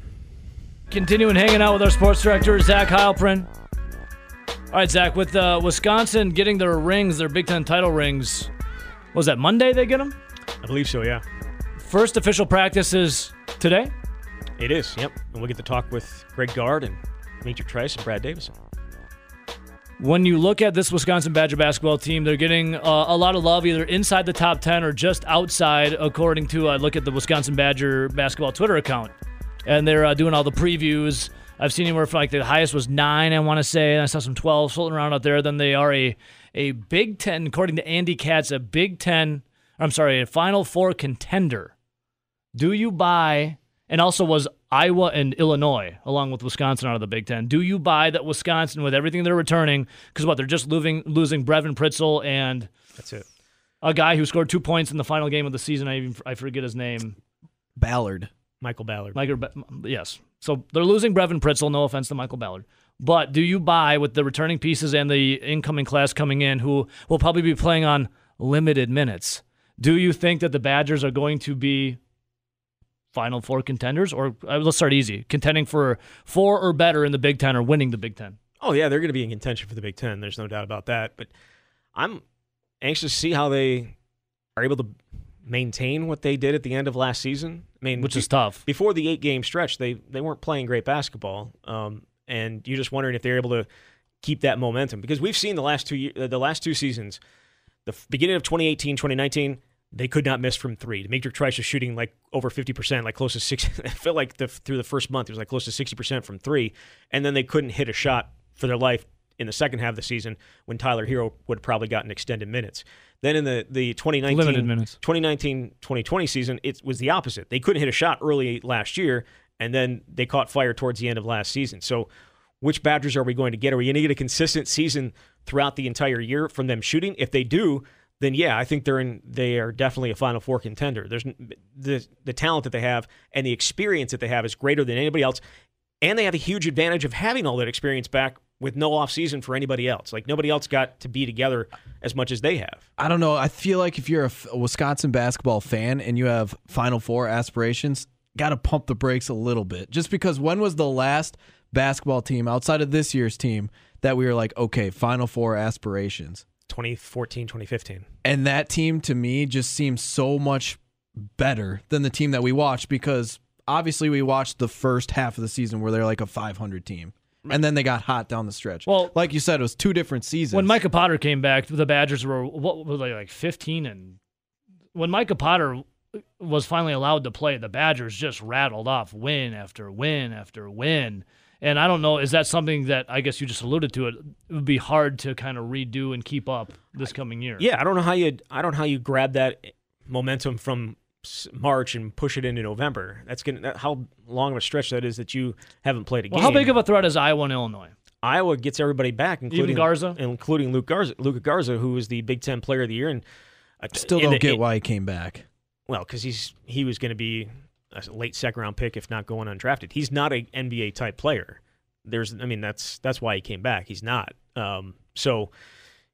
A: Continuing hanging out with our sports director Zach Heilprin. All right, Zach. With uh, Wisconsin getting their rings, their Big Ten title rings, was that Monday? They get them.
H: I believe so. Yeah.
A: First official practice is today.
H: It is, yep. And we'll get to talk with Greg Gard and Major Trice and Brad Davison.
A: When you look at this Wisconsin Badger basketball team, they're getting uh, a lot of love either inside the top 10 or just outside, according to uh, look at the Wisconsin Badger basketball Twitter account. And they're uh, doing all the previews. I've seen anywhere from like the highest was nine, I want to say, and I saw some 12 floating around out there. Then they are a, a Big Ten, according to Andy Katz, a Big Ten, I'm sorry, a Final Four contender. Do you buy, and also was Iowa and Illinois, along with Wisconsin out of the Big Ten. Do you buy that Wisconsin, with everything they're returning, because what, they're just losing, losing Brevin Pritzl and
H: That's it.
A: a guy who scored two points in the final game of the season. I even I forget his name.
C: Ballard.
H: Michael Ballard.
A: Michael, Ba- yes. So they're losing Brevin Pritzl. No offense to Michael Ballard. But do you buy with the returning pieces and the incoming class coming in, who will probably be playing on limited minutes? Do you think that the Badgers are going to be Final Four contenders, or uh, let's start easy, contending for four or better in the Big Ten or winning the Big Ten?
H: Oh yeah, they're going to be in contention for the Big Ten. There's no doubt about that. But I'm anxious to see how they are able to maintain what they did at the end of last season. I mean,
A: Which
H: be-
A: is tough.
H: before the eight game stretch, they they weren't playing great basketball, um, and you're just wondering if they're able to keep that momentum because we've seen the last two ye- uh, the last two seasons, the beginning of 2018, 2019. They could not miss from three. D'Mitrik Trice was shooting like over 50%, like close to six. I felt like the, through the first month, it was like close to 60% from three. And then they couldn't hit a shot for their life in the second half of the season when Tyler Herro would have probably gotten extended minutes. Then in the, the 2019, 2019 2020 season, it was the opposite. They couldn't hit a shot early last year, and then they caught fire towards the end of last season. So, which Badgers are we going to get? Are we going to get a consistent season throughout the entire year from them shooting? If they do, then yeah, I think they're in. They are definitely a Final Four contender. There's the the talent that they have and the experience that they have is greater than anybody else, and they have a huge advantage of having all that experience back with no off season for anybody else. Like nobody else got to be together as much as they have.
C: I don't know. I feel like if you're a Wisconsin basketball fan and you have Final Four aspirations, got to pump the brakes a little bit. Just because when was the last basketball team outside of this year's team that we were like, okay, Final Four aspirations?
H: 2014, 2015.
C: And that team to me just seems so much better than the team that we watched because obviously we watched the first half of the season where they're like a 500 team. Mm. And then they got hot down the stretch.
A: Well-
C: like you said, it was two different seasons.
A: When Micah Potter came back, the Badgers were what were they like 15 and when Micah Potter was finally allowed to play, the Badgers just rattled off win after win after win. And I don't know, is that something that I guess you just alluded to? It, it would be hard to kind of redo and keep up this coming year.
H: Yeah, I don't know how you I don't know how you grab that momentum from March and push it into November. That's gonna that, how long of a stretch that is that you haven't played a
A: Well,
H: game.
A: how big of a threat is Iowa and Illinois?
H: Iowa gets everybody back, including
A: Garza?
H: including Luke Garza, Luka Garza, who was the Big Ten Player of the Year, and uh,
C: Still don't
H: the-
C: get
H: in-
C: why he came back.
H: Well, because he's he was going to be a late second round pick, if not going undrafted. He's not a NBA type player. There's, I mean, that's that's why he came back. He's not. Um, so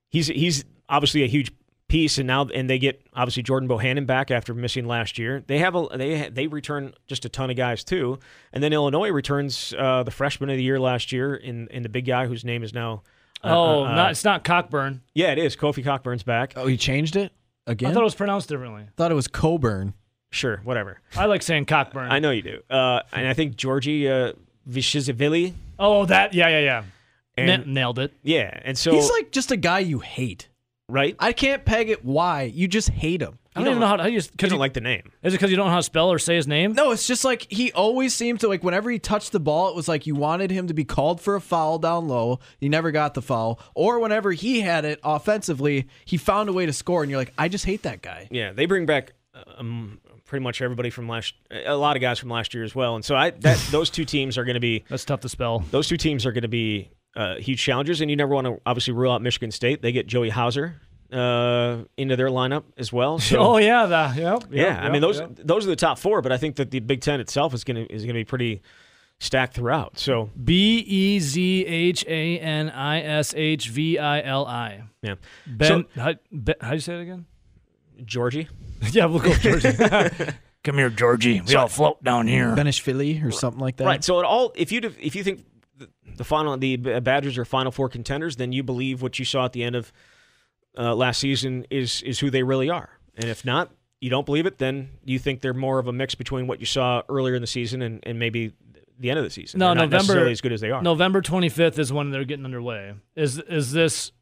H: he's he's obviously a huge piece, and now and they get obviously Jordan Bohannon back after missing last year. They have a they they return just a ton of guys too, and then Illinois returns uh, the freshman of the year last year in in the big guy whose name is now. uh,
A: oh,
H: uh,
A: not, it's not Cockburn.
H: yeah, it is. Kofi Cockburn's back.
C: Oh, he changed it again.
A: I thought it was pronounced differently.
C: I Thought it was Coburn.
H: Sure, whatever.
A: I like saying Cockburn.
H: I know you do. Uh, and I think Georgie uh, Vishizavili.
A: Oh, that, yeah, yeah, yeah.
H: And-
A: Na- nailed it.
H: Yeah, and so
C: He's like just a guy you hate.
H: right.
C: I can't peg it why. You just hate him.
A: I don't even know how to. How do you,
H: I
A: cause
H: don't
A: you,
H: like the name.
A: is it because you don't know how to spell or say his name?
C: No, it's just like he always seemed to like whenever he touched the ball, it was like you wanted him to be called for a foul down low. He never got the foul. Or whenever he had it offensively, he found a way to score, and you're like, I just hate that guy.
H: Yeah, they bring back um, pretty much everybody from last, a lot of guys from last year as well. And so I that those two teams are going to be
A: That's tough to spell.
H: those two teams are going to be uh, huge challengers. And you never want to obviously rule out Michigan State. They get Joey Hauser uh, into their lineup as well. So
A: oh yeah, the, yep,
H: yeah,
A: yep,
H: I mean those those are the top four. But I think that the Big Ten itself is going to is going to be pretty stacked throughout. So
A: B E Z H A N I S H V I L I.
H: yeah,
A: Ben, how, ben, how do you say it again?
H: Georgie.
A: yeah, we'll go with Georgie. Come here, Georgie. We all float down here.
C: Benish Philly or something like that.
H: Right. So it all if you if you think the- the final the Badgers are Final Four contenders, then you believe what you saw at the end of uh, last season is is who they really are. And if not, you don't believe it, then you think they're more of a mix between what you saw earlier in the season and, and maybe the end of the season.
A: No,
H: They're not
A: November
H: necessarily as good as they are.
A: November 25th is when they're getting underway. Is is this?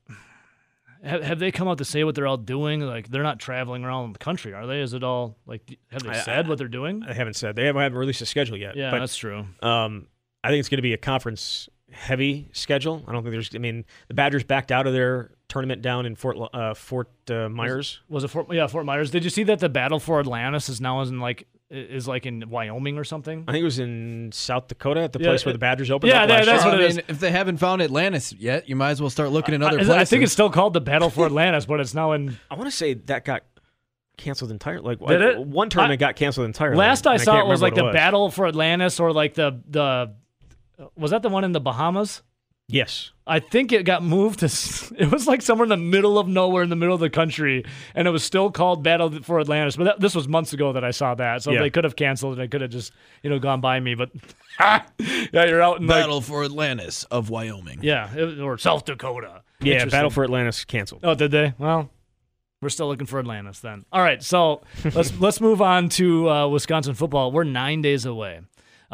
A: Have, have they come out to say what they're all doing? Like they're not traveling around the country, are they? Is it all like? Have they
H: I-
A: said
H: I-
A: what they're doing?
H: I haven't said they haven't, haven't released a schedule yet.
A: Yeah,
H: but
A: that's true.
H: Um, I think it's going to be a conference heavy schedule. I don't think there's. I mean, the Badgers backed out of their tournament down in Fort uh, Fort uh, Myers.
A: Was it Fort? Yeah, Fort Myers. Did you see that the battle for Atlantis is now in like is like in Wyoming or something?
H: I think it was in South Dakota at the
A: Yeah,
H: place where the Badgers opened
A: yeah,
H: up
A: that-
H: last
A: that's
H: year.
A: what
C: I
A: it
C: mean,
A: is.
C: if they haven't found Atlantis yet, you might as well start looking in other
A: I,
C: places.
A: I think it's still called the Battle for Atlantis, but it's now in.
H: I want to say that got canceled entirely. Like
A: Did
H: like,
A: it?
H: one tournament got canceled entirely.
A: Last I saw
H: can't
A: it was like
H: remember
A: the
H: what
A: Battle for Atlantis or like the the. Was that the one in the Bahamas?
H: Yes.
A: I think it got moved to. It was like somewhere in the middle of nowhere, in the middle of the country, and it was still called Battle for Atlantis. But that, this was months ago that I saw that, so
H: Yeah.
A: they could have canceled it. It could have just you know gone by me. But yeah, you're out in like
C: Battle for Atlantis of Wyoming.
A: yeah, it- or South Dakota.
H: Yeah, Battle for Atlantis canceled.
A: Oh, did they? Well, we're still looking for Atlantis then. All right, so let's let's move on to uh, Wisconsin football. We're nine days away.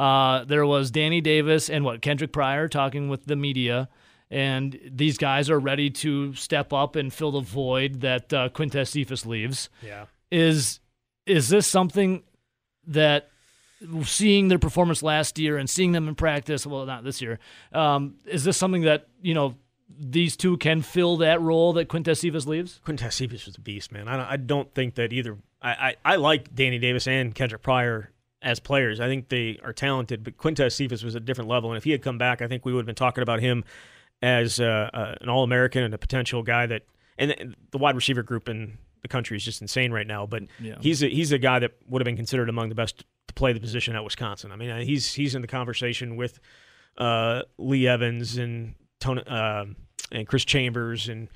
A: Uh, there was Danny Davis and what Kendric Pryor talking with the media, and these guys are ready to step up and fill the void that uh, Quintez Cephus leaves.
H: Yeah.
A: Is is this something that seeing their performance last year and seeing them in practice, well, not this year, um, is this something that you know these two can fill that role that Quintez Cephus leaves?
H: Quintez Cephus was a beast, man. I don't, I don't think that either. I, I, I like Danny Davis and Kendric Pryor as players. I think they are talented, but Quintez Cephus was a different level. And if he had come back, I think we would have been talking about him as uh, uh, an All American and a potential guy that. And the wide receiver group in the country is just insane right now. But
A: Yeah.
H: he's a, he's a guy that would have been considered among the best to play the position at Wisconsin. I mean, uh, he's he's in the conversation with uh, Lee Evans and Tony uh, and Chris Chambers and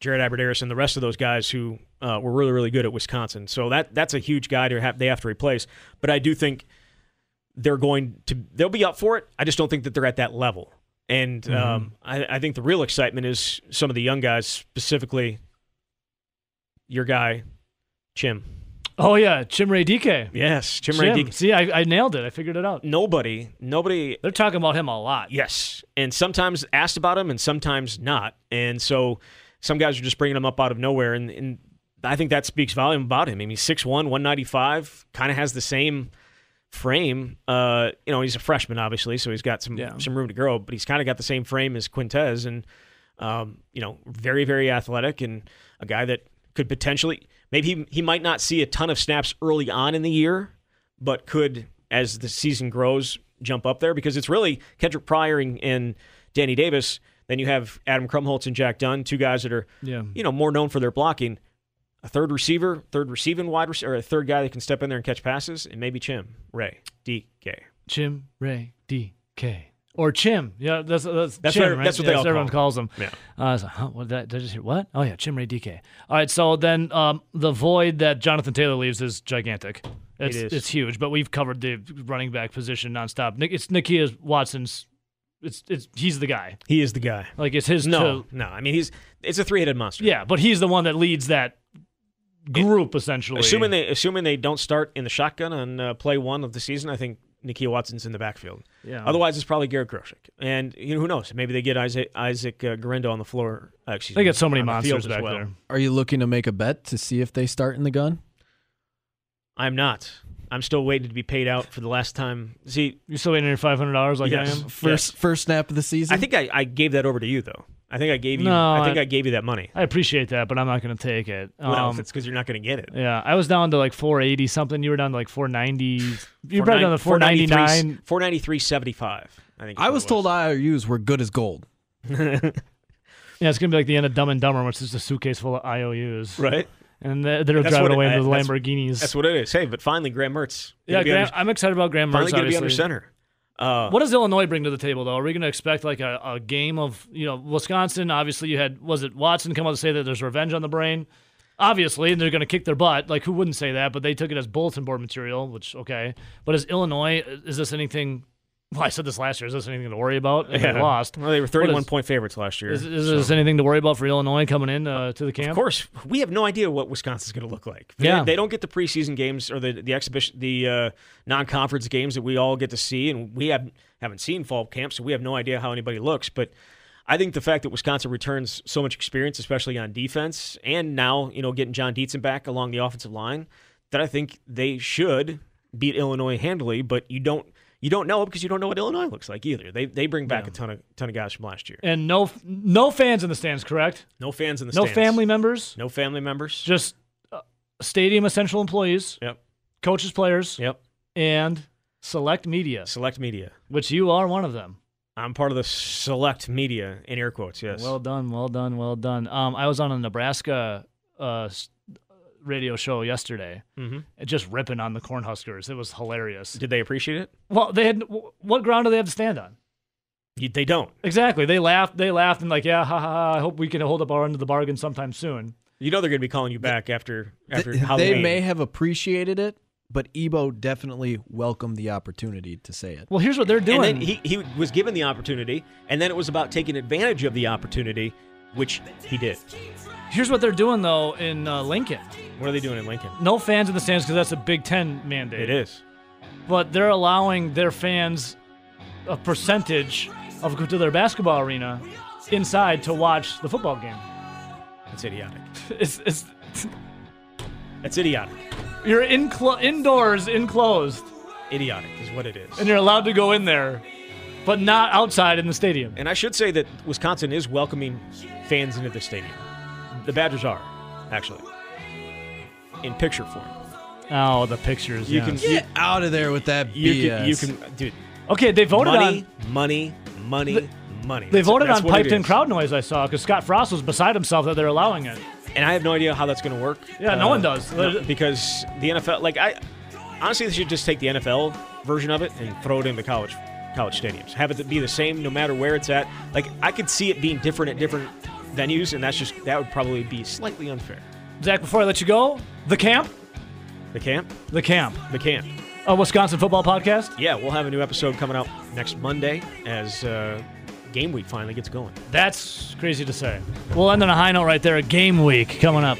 H: Jared Abbrederis and the rest of those guys who uh, were really really good at Wisconsin. So that that's a huge guy to have they have to replace. But I do think they're going to they'll be up for it. I just don't think that they're at that level. And um, I, I think the real excitement is some of the young guys, specifically your guy, Chim.
A: Oh yeah, Chimere Dike.
H: Yes, Chim,
A: Chim.
H: Randy.
A: See, I, I nailed it. I figured it out.
H: Nobody, nobody
A: They're talking about him a lot.
H: Yes, and sometimes asked about him, and sometimes not. And so some guys are just bringing him up out of nowhere. And, and I think that speaks volume about him. I mean, he's 6'1", 195, kind of has the same frame. Uh, you know, he's a freshman, obviously, so he's got some
A: Yeah.
H: some room to grow, but he's kind of got the same frame as Quintez, and um, you know, very very athletic and a guy that could potentially maybe he, he might not see a ton of snaps early on in the year, but could as the season grows jump up there because it's really Kendric Pryor and, and Danny Davis. Then you have Adam Krumholz and Jack Dunn, two guys that are
A: Yeah.
H: you know more known for their blocking. A third receiver, third receiving wide receiver, or a third guy that can step in there and catch passes, and maybe Chim Ray DK.
A: Chim Ray D K or Chim. Yeah, that's that's,
H: That's
A: Chim,
H: what-
A: right?
H: that's what
A: Yeah,
H: they all call
A: everyone calls him.
H: Yeah.
A: Uh, I was like, huh, what did, I, did I just hear? What? Oh yeah, Chimere Dike. All right, so then um, the void that Jonathan Taylor leaves is gigantic. It's,
H: is.
A: it's huge, but we've covered the running back position nonstop. It's Nakia Watson's. It's it's he's the guy.
H: He is the guy.
A: Like it's his.
H: No,
A: to-
H: no. I mean, he's it's a three headed monster.
A: yeah, but he's the one that leads that group essentially.
H: Assuming they assuming they don't start in the shotgun on uh, play one of the season, I think Nakia Watson's in the backfield.
A: Yeah.
H: Otherwise, it's probably Garrett Groshek. And you know who knows? Maybe they get Isaac Isaac uh, Guerendo on the floor. Uh, excuse
A: they
H: me,
A: get so many
H: on the
A: monsters
H: field as
A: back
H: well.
A: there.
C: Are you looking to make a bet to see if they start in the gun?
H: I'm not. I'm still waiting to be paid out for the last time. See,
A: you're still waiting on your five hundred dollars like
H: Yes.
A: I am?
C: First first snap of the season.
H: I think I, I gave that over to you though. I think I gave you.
A: No,
H: I think
A: I-
H: I, gave you that money.
A: I appreciate that, but I'm not going to take it.
H: well,
A: Um,
H: it's because you're not going to get it.
A: yeah, I was down to like 480 something. You were down to like 490. You were probably down to 499.
H: 493.75. I think.
C: I
H: what
C: was told IOUs were good as gold.
A: Yeah, it's going to be like the end of Dumb and Dumber, which is a suitcase full of IOUs.
H: right.
A: And they're, they're driving
H: it-
A: away in the
H: that's-
A: Lamborghinis.
H: That's what it is. Hey, but finally, Graham Mertz.
A: yeah, Graham,
H: under-
A: I'm excited about Graham Mertz.
H: finally going to be under center. Uh,
A: What does Illinois bring to the table, though? Are we going to expect like a, a game of, you know, Wisconsin? Obviously, you had, was it Watson come out to say that there's revenge on the brain? Obviously, and they're going to kick their butt. Like, who wouldn't say that? But they took it as bulletin board material, which, okay. But is Illinois, is this anything? Well, I said this last year. Is this anything to worry about? If they lost.
H: Well, they were
A: What
H: 31
A: is-
H: point favorites last year.
A: Is, is
H: so-
A: this anything to worry about for Illinois coming in uh, to the camp?
H: Of course, we have no idea what Wisconsin's going to look like. They-
A: Yeah.
H: they, don't get the preseason games or the the exhibition, the uh, non-conference games that we all get to see, and we have haven't seen fall camp, so we have no idea how anybody looks. But I think the fact that Wisconsin returns so much experience, especially on defense, and now you know getting Jon Dietzen back along the offensive line, that I think they should beat Illinois handily. But you don't you don't know because you don't know what Illinois looks like either. They they bring back a ton of ton of guys from last year.
A: And no, no fans in the stands, correct?
H: No fans in the
A: No
H: stands.
A: family members.
H: No family members.
A: Just uh, stadium essential employees,
H: Yep.
A: coaches, players,
H: Yep.
A: and select media,
H: Select media.
A: which you are one of them.
H: I'm part of the select media in air quotes. Yes.
A: Well done, well done, well done. Um, I was on a Nebraska uh, radio show yesterday,
H: Mhm.
A: just ripping on the Cornhuskers. It was hilarious.
H: Did they appreciate it?
A: Well, they had what ground do they have to stand on?
H: You- They don't.
A: Exactly. They laughed. They laughed and like, yeah, ha ha. ha I hope we can hold up our end of the bargain sometime soon.
H: You know they're going to be calling you back after after
C: Th-
H: Halloween.
C: they may have appreciated it, but Ebo definitely welcomed the opportunity to say it.
A: Well, here's what they're doing.
H: And then he, he was given the opportunity, and then it was about taking advantage of the opportunity, which he did.
A: Here's what they're doing though in uh, Lincoln.
H: What are they doing in Lincoln?
A: No fans in the stands because that's a Big Ten mandate.
H: It is.
A: but they're allowing their fans a percentage of go to their basketball arena inside to watch the football game.
H: It's idiotic.
A: It's, it's
H: It's idiotic.
A: you're in indoors, enclosed,
H: Idiotic is what it is.
A: and you're allowed to go in there, but not outside in the stadium.
H: And I should say that Wisconsin is welcoming fans into the stadium. The Badgers are, actually, in picture form.
A: Oh, the pictures.
H: You
A: yes.
H: can
C: Get out of there with that
H: you can you can dude.
A: Okay, they voted
H: money,
A: on.
H: money, money, money. Money.
A: They
H: That's-
A: voted
H: that's
A: on piped in crowd noise. I saw because Scott Frost was beside himself that they're allowing it.
H: and I have no idea how that's going to work.
A: Yeah, no one does.
H: Uh, no, because the NFL, like I, honestly, they should just take the NFL version of it and throw it into college college stadiums. Have it be the same no matter where it's at. Like I could see it being different at different venues, and that's just that would probably be slightly unfair.
A: Zach, before I let you go, the camp,
H: The camp,
A: the camp,
H: the camp.
A: a Wisconsin football podcast.
H: Yeah, we'll have a new episode coming out next Monday as uh, game week finally gets going.
A: That's crazy to say. We'll end on a high note right there. A game week coming up.